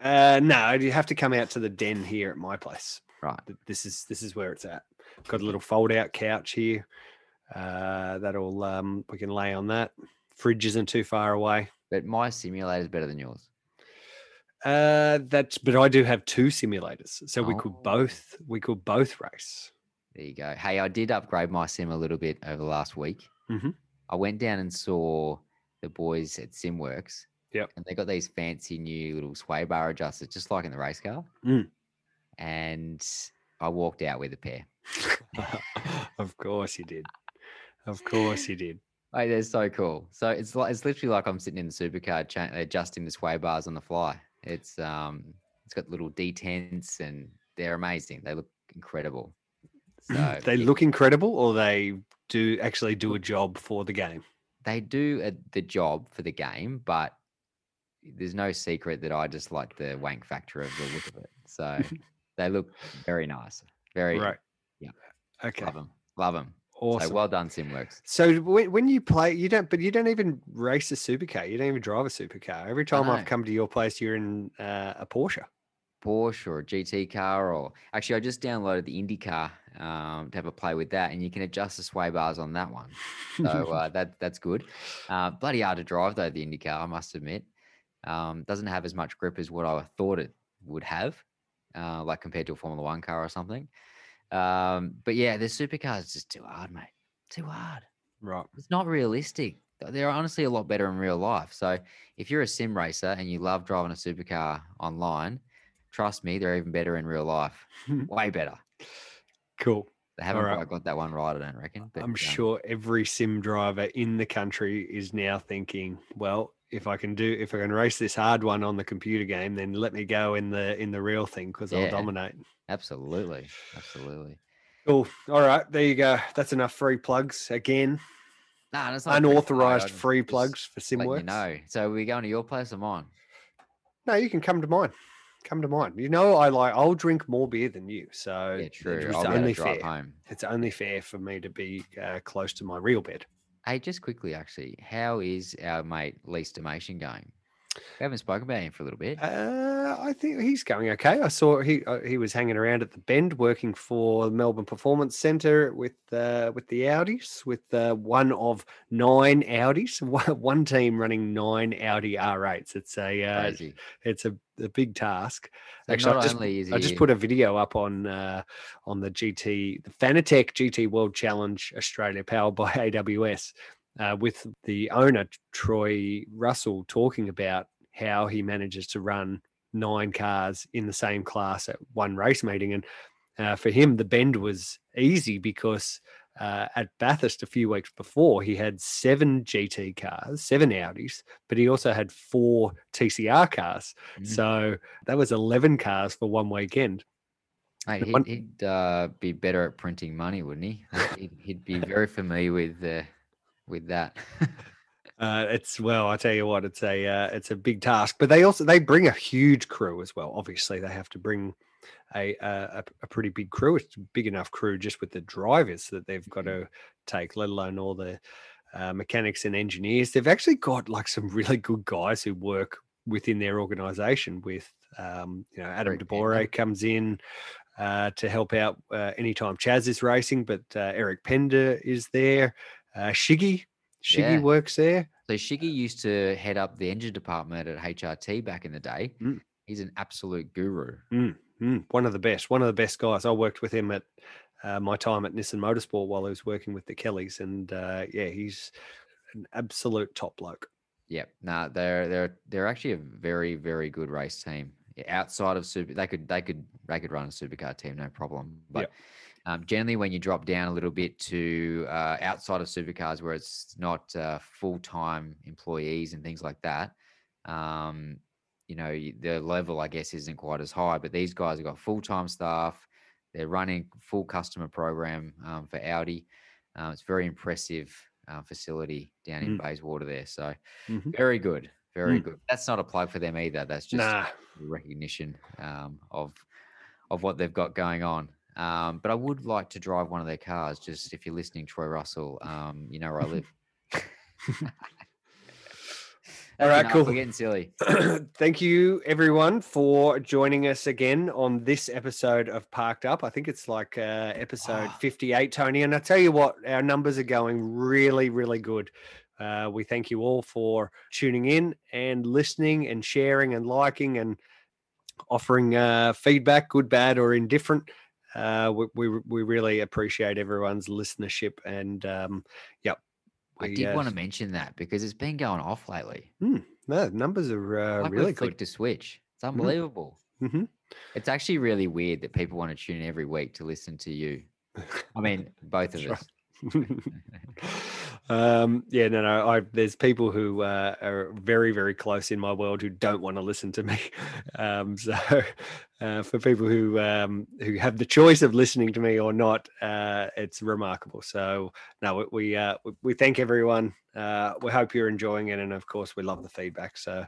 Speaker 6: Uh, no, you have to come out to the den here at my place.
Speaker 7: Right.
Speaker 6: This is this is where it's at. Got a little fold out couch here. Uh, that'll um we can lay on that. Fridge isn't too far away.
Speaker 7: But my simulator is better than yours.
Speaker 6: Uh, that's but I do have two simulators, so we could
Speaker 7: Oh.
Speaker 6: both we could both race.
Speaker 7: There you go. Hey, I did upgrade my sim a little bit over the last week.
Speaker 6: Mhm.
Speaker 7: I went down and saw the boys at SimWorks.
Speaker 6: Yep.
Speaker 7: And they got these fancy new little sway bar adjusters, just like in the race car.
Speaker 6: Mm.
Speaker 7: And I walked out with a pair.
Speaker 6: of course you did. Of course you did.
Speaker 7: Hey, they're so cool. So it's like it's literally like I'm sitting in the supercar cha- adjusting the sway bars on the fly. It's um, it's got little detents and they're amazing. They look incredible. So
Speaker 6: they
Speaker 7: it-
Speaker 6: look incredible, or they do actually do a job for the game.
Speaker 7: they do a, the job for the game, but there's no secret that I just like the wank factor of the look of it. So they look very nice. Very
Speaker 6: Right.
Speaker 7: Yeah.
Speaker 6: Okay.
Speaker 7: love them. Love them.
Speaker 6: Awesome.
Speaker 7: So well done, SimWorks.
Speaker 6: So when, when you play, you don't, but you don't even race a supercar. You don't even drive a supercar. Every time. I've come to your place, you're in uh, a Porsche.
Speaker 7: Porsche or a GT car, or actually, I just downloaded the IndyCar um, to have a play with that, and you can adjust the sway bars on that one. So uh, that that's good. Uh, bloody hard to drive though, the IndyCar, I must admit. Um, doesn't have as much grip as what I thought it would have, uh, like compared to a Formula One car or something. Um, but yeah, the supercar is just too hard, mate. Too hard.
Speaker 6: right.
Speaker 7: It's not realistic. They're honestly a lot better in real life. So if you're a sim racer and you love driving a supercar online, trust me, they're even better in real life. Way better.
Speaker 6: Cool.
Speaker 7: They haven't quite got that one right, I don't reckon. But
Speaker 6: I'm
Speaker 7: um,
Speaker 6: sure every sim driver in the country is now thinking, well, if I can do, if I can race this hard one on the computer game, then let me go in the in the real thing because I'll dominate.
Speaker 7: Absolutely. Absolutely.
Speaker 6: Cool. All right, there you go. That's enough free plugs again.
Speaker 7: Nah, that's not a free plug,
Speaker 6: Unauthorized free plugs for SimWorks.
Speaker 7: You know. So are we going to your place or mine?
Speaker 6: No, you can come to mine. Come to mind. You know, I like. I'll drink more beer than you, so
Speaker 7: Yeah, true.
Speaker 6: It's
Speaker 7: I'll
Speaker 6: only fair.
Speaker 7: home.
Speaker 6: It's only fair for me to be uh, close to my real bed.
Speaker 7: Hey, just quickly, actually, how is our mate Lee Stomation going? We haven't spoken about him for a little bit.
Speaker 6: Uh, I think he's going okay. I saw he uh, he was hanging around at the Bend, working for the Melbourne Performance Centre with uh, with the Audis, with uh, one of nine Audis, one, team running nine Audi R8s. It's a uh,
Speaker 7: Crazy.
Speaker 6: it's a, a big task.
Speaker 7: So
Speaker 6: Actually, I just,
Speaker 7: only is
Speaker 6: I just put a video up on uh, on the GT, the Fanatec GT World Challenge Australia, powered by AWS, uh, with the owner Troy Russell talking about how he manages to run nine cars in the same class at one race meeting, and uh, for him the bend was easy because. Uh, at Bathurst a few weeks before, he had seven GT cars, seven Audis, but he also had four TCR cars.
Speaker 7: Mhm.
Speaker 6: So that was 11 cars for one weekend.
Speaker 7: Mate, he'd, he'd uh, be better at printing money, wouldn't he? He'd, he'd be very familiar with uh, with that.
Speaker 6: Uh, it's well, I tell you what, it's a uh, it's a big task, but they also they bring a huge crew as well. Obviously, they have to bring a a, a pretty big crew. It's a big enough crew just with the drivers that they've got
Speaker 7: Mm-hmm.
Speaker 6: to take, let alone all the uh, mechanics and engineers. They've actually got like some really good guys who work within their organization. With um, you know, Adam
Speaker 7: Great
Speaker 6: De Borre comes in uh, to help out uh, anytime Chaz is racing, but uh, Eric Pender is there. Uh, Shiggy, Shiggy
Speaker 7: Yeah.
Speaker 6: works there.
Speaker 7: So Shiggy used to head up the engine department at HRT back in the day.
Speaker 6: Mm.
Speaker 7: He's an absolute guru.
Speaker 6: Mm, one of the best, one of the best guys. I worked with him at uh, my time at Nissan Motorsport while I was working with the Kellys, and uh, yeah, he's an absolute top bloke.
Speaker 7: Yep. Nah, they're they're they're actually a very very good race team. Outside of super, they could they could they could run a supercar team no problem. But um, generally, when you drop down a little bit to uh, outside of supercars, where it's not uh, full time employees and things like that, um, you know, the level I guess isn't quite as high. But these guys have got full time staff. They're running full customer program um, for Audi. Um, it's very impressive uh, facility down in
Speaker 6: Mm.
Speaker 7: Bayswater there. So
Speaker 6: Mhm.
Speaker 7: very good, very
Speaker 6: Mm.
Speaker 7: good. That's not a plug for them either. That's just
Speaker 6: Nah.
Speaker 7: recognition um, of of what they've got going on. Um, but I would like to drive one of their cars. Just if you're listening, Troy Russell, um, you know where I live.
Speaker 6: All right,
Speaker 7: Enough,
Speaker 6: cool.
Speaker 7: We're getting silly.
Speaker 6: Thank you, everyone, for joining us again on this episode of Parked Up. I think it's like uh, episode
Speaker 7: Ah.
Speaker 6: 58, Tony. And I tell you what, our numbers are going really, really good. Uh, we thank you all for tuning in and listening and sharing and liking and offering uh, feedback, good, bad, or indifferent. Uh, we, we we really appreciate everyone's listenership and um, yep.
Speaker 7: I did
Speaker 6: uh,
Speaker 7: want to mention that because it's been going off lately.
Speaker 6: No, numbers are uh,
Speaker 7: like
Speaker 6: really
Speaker 7: quick to switch. It's unbelievable.
Speaker 6: Mhm.
Speaker 7: It's actually really weird that people want to tune in every week to listen to you. I mean, both of us.
Speaker 6: um, yeah, no, no. I, there's people who uh, are very, very close in my world who don't want to listen to me. Um, so, uh, for people who um, who have the choice of listening to me or not, uh, it's remarkable. So, no, we we, uh, we thank everyone. Uh, we hope you're enjoying it, and of course, we love the feedback. So,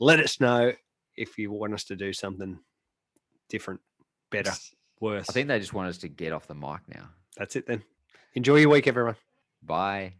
Speaker 6: let us know if you want us to do something different, better, worse.
Speaker 7: I think they just want us to get off the mic now.
Speaker 6: that's it then. Enjoy your week, everyone.
Speaker 7: Bye.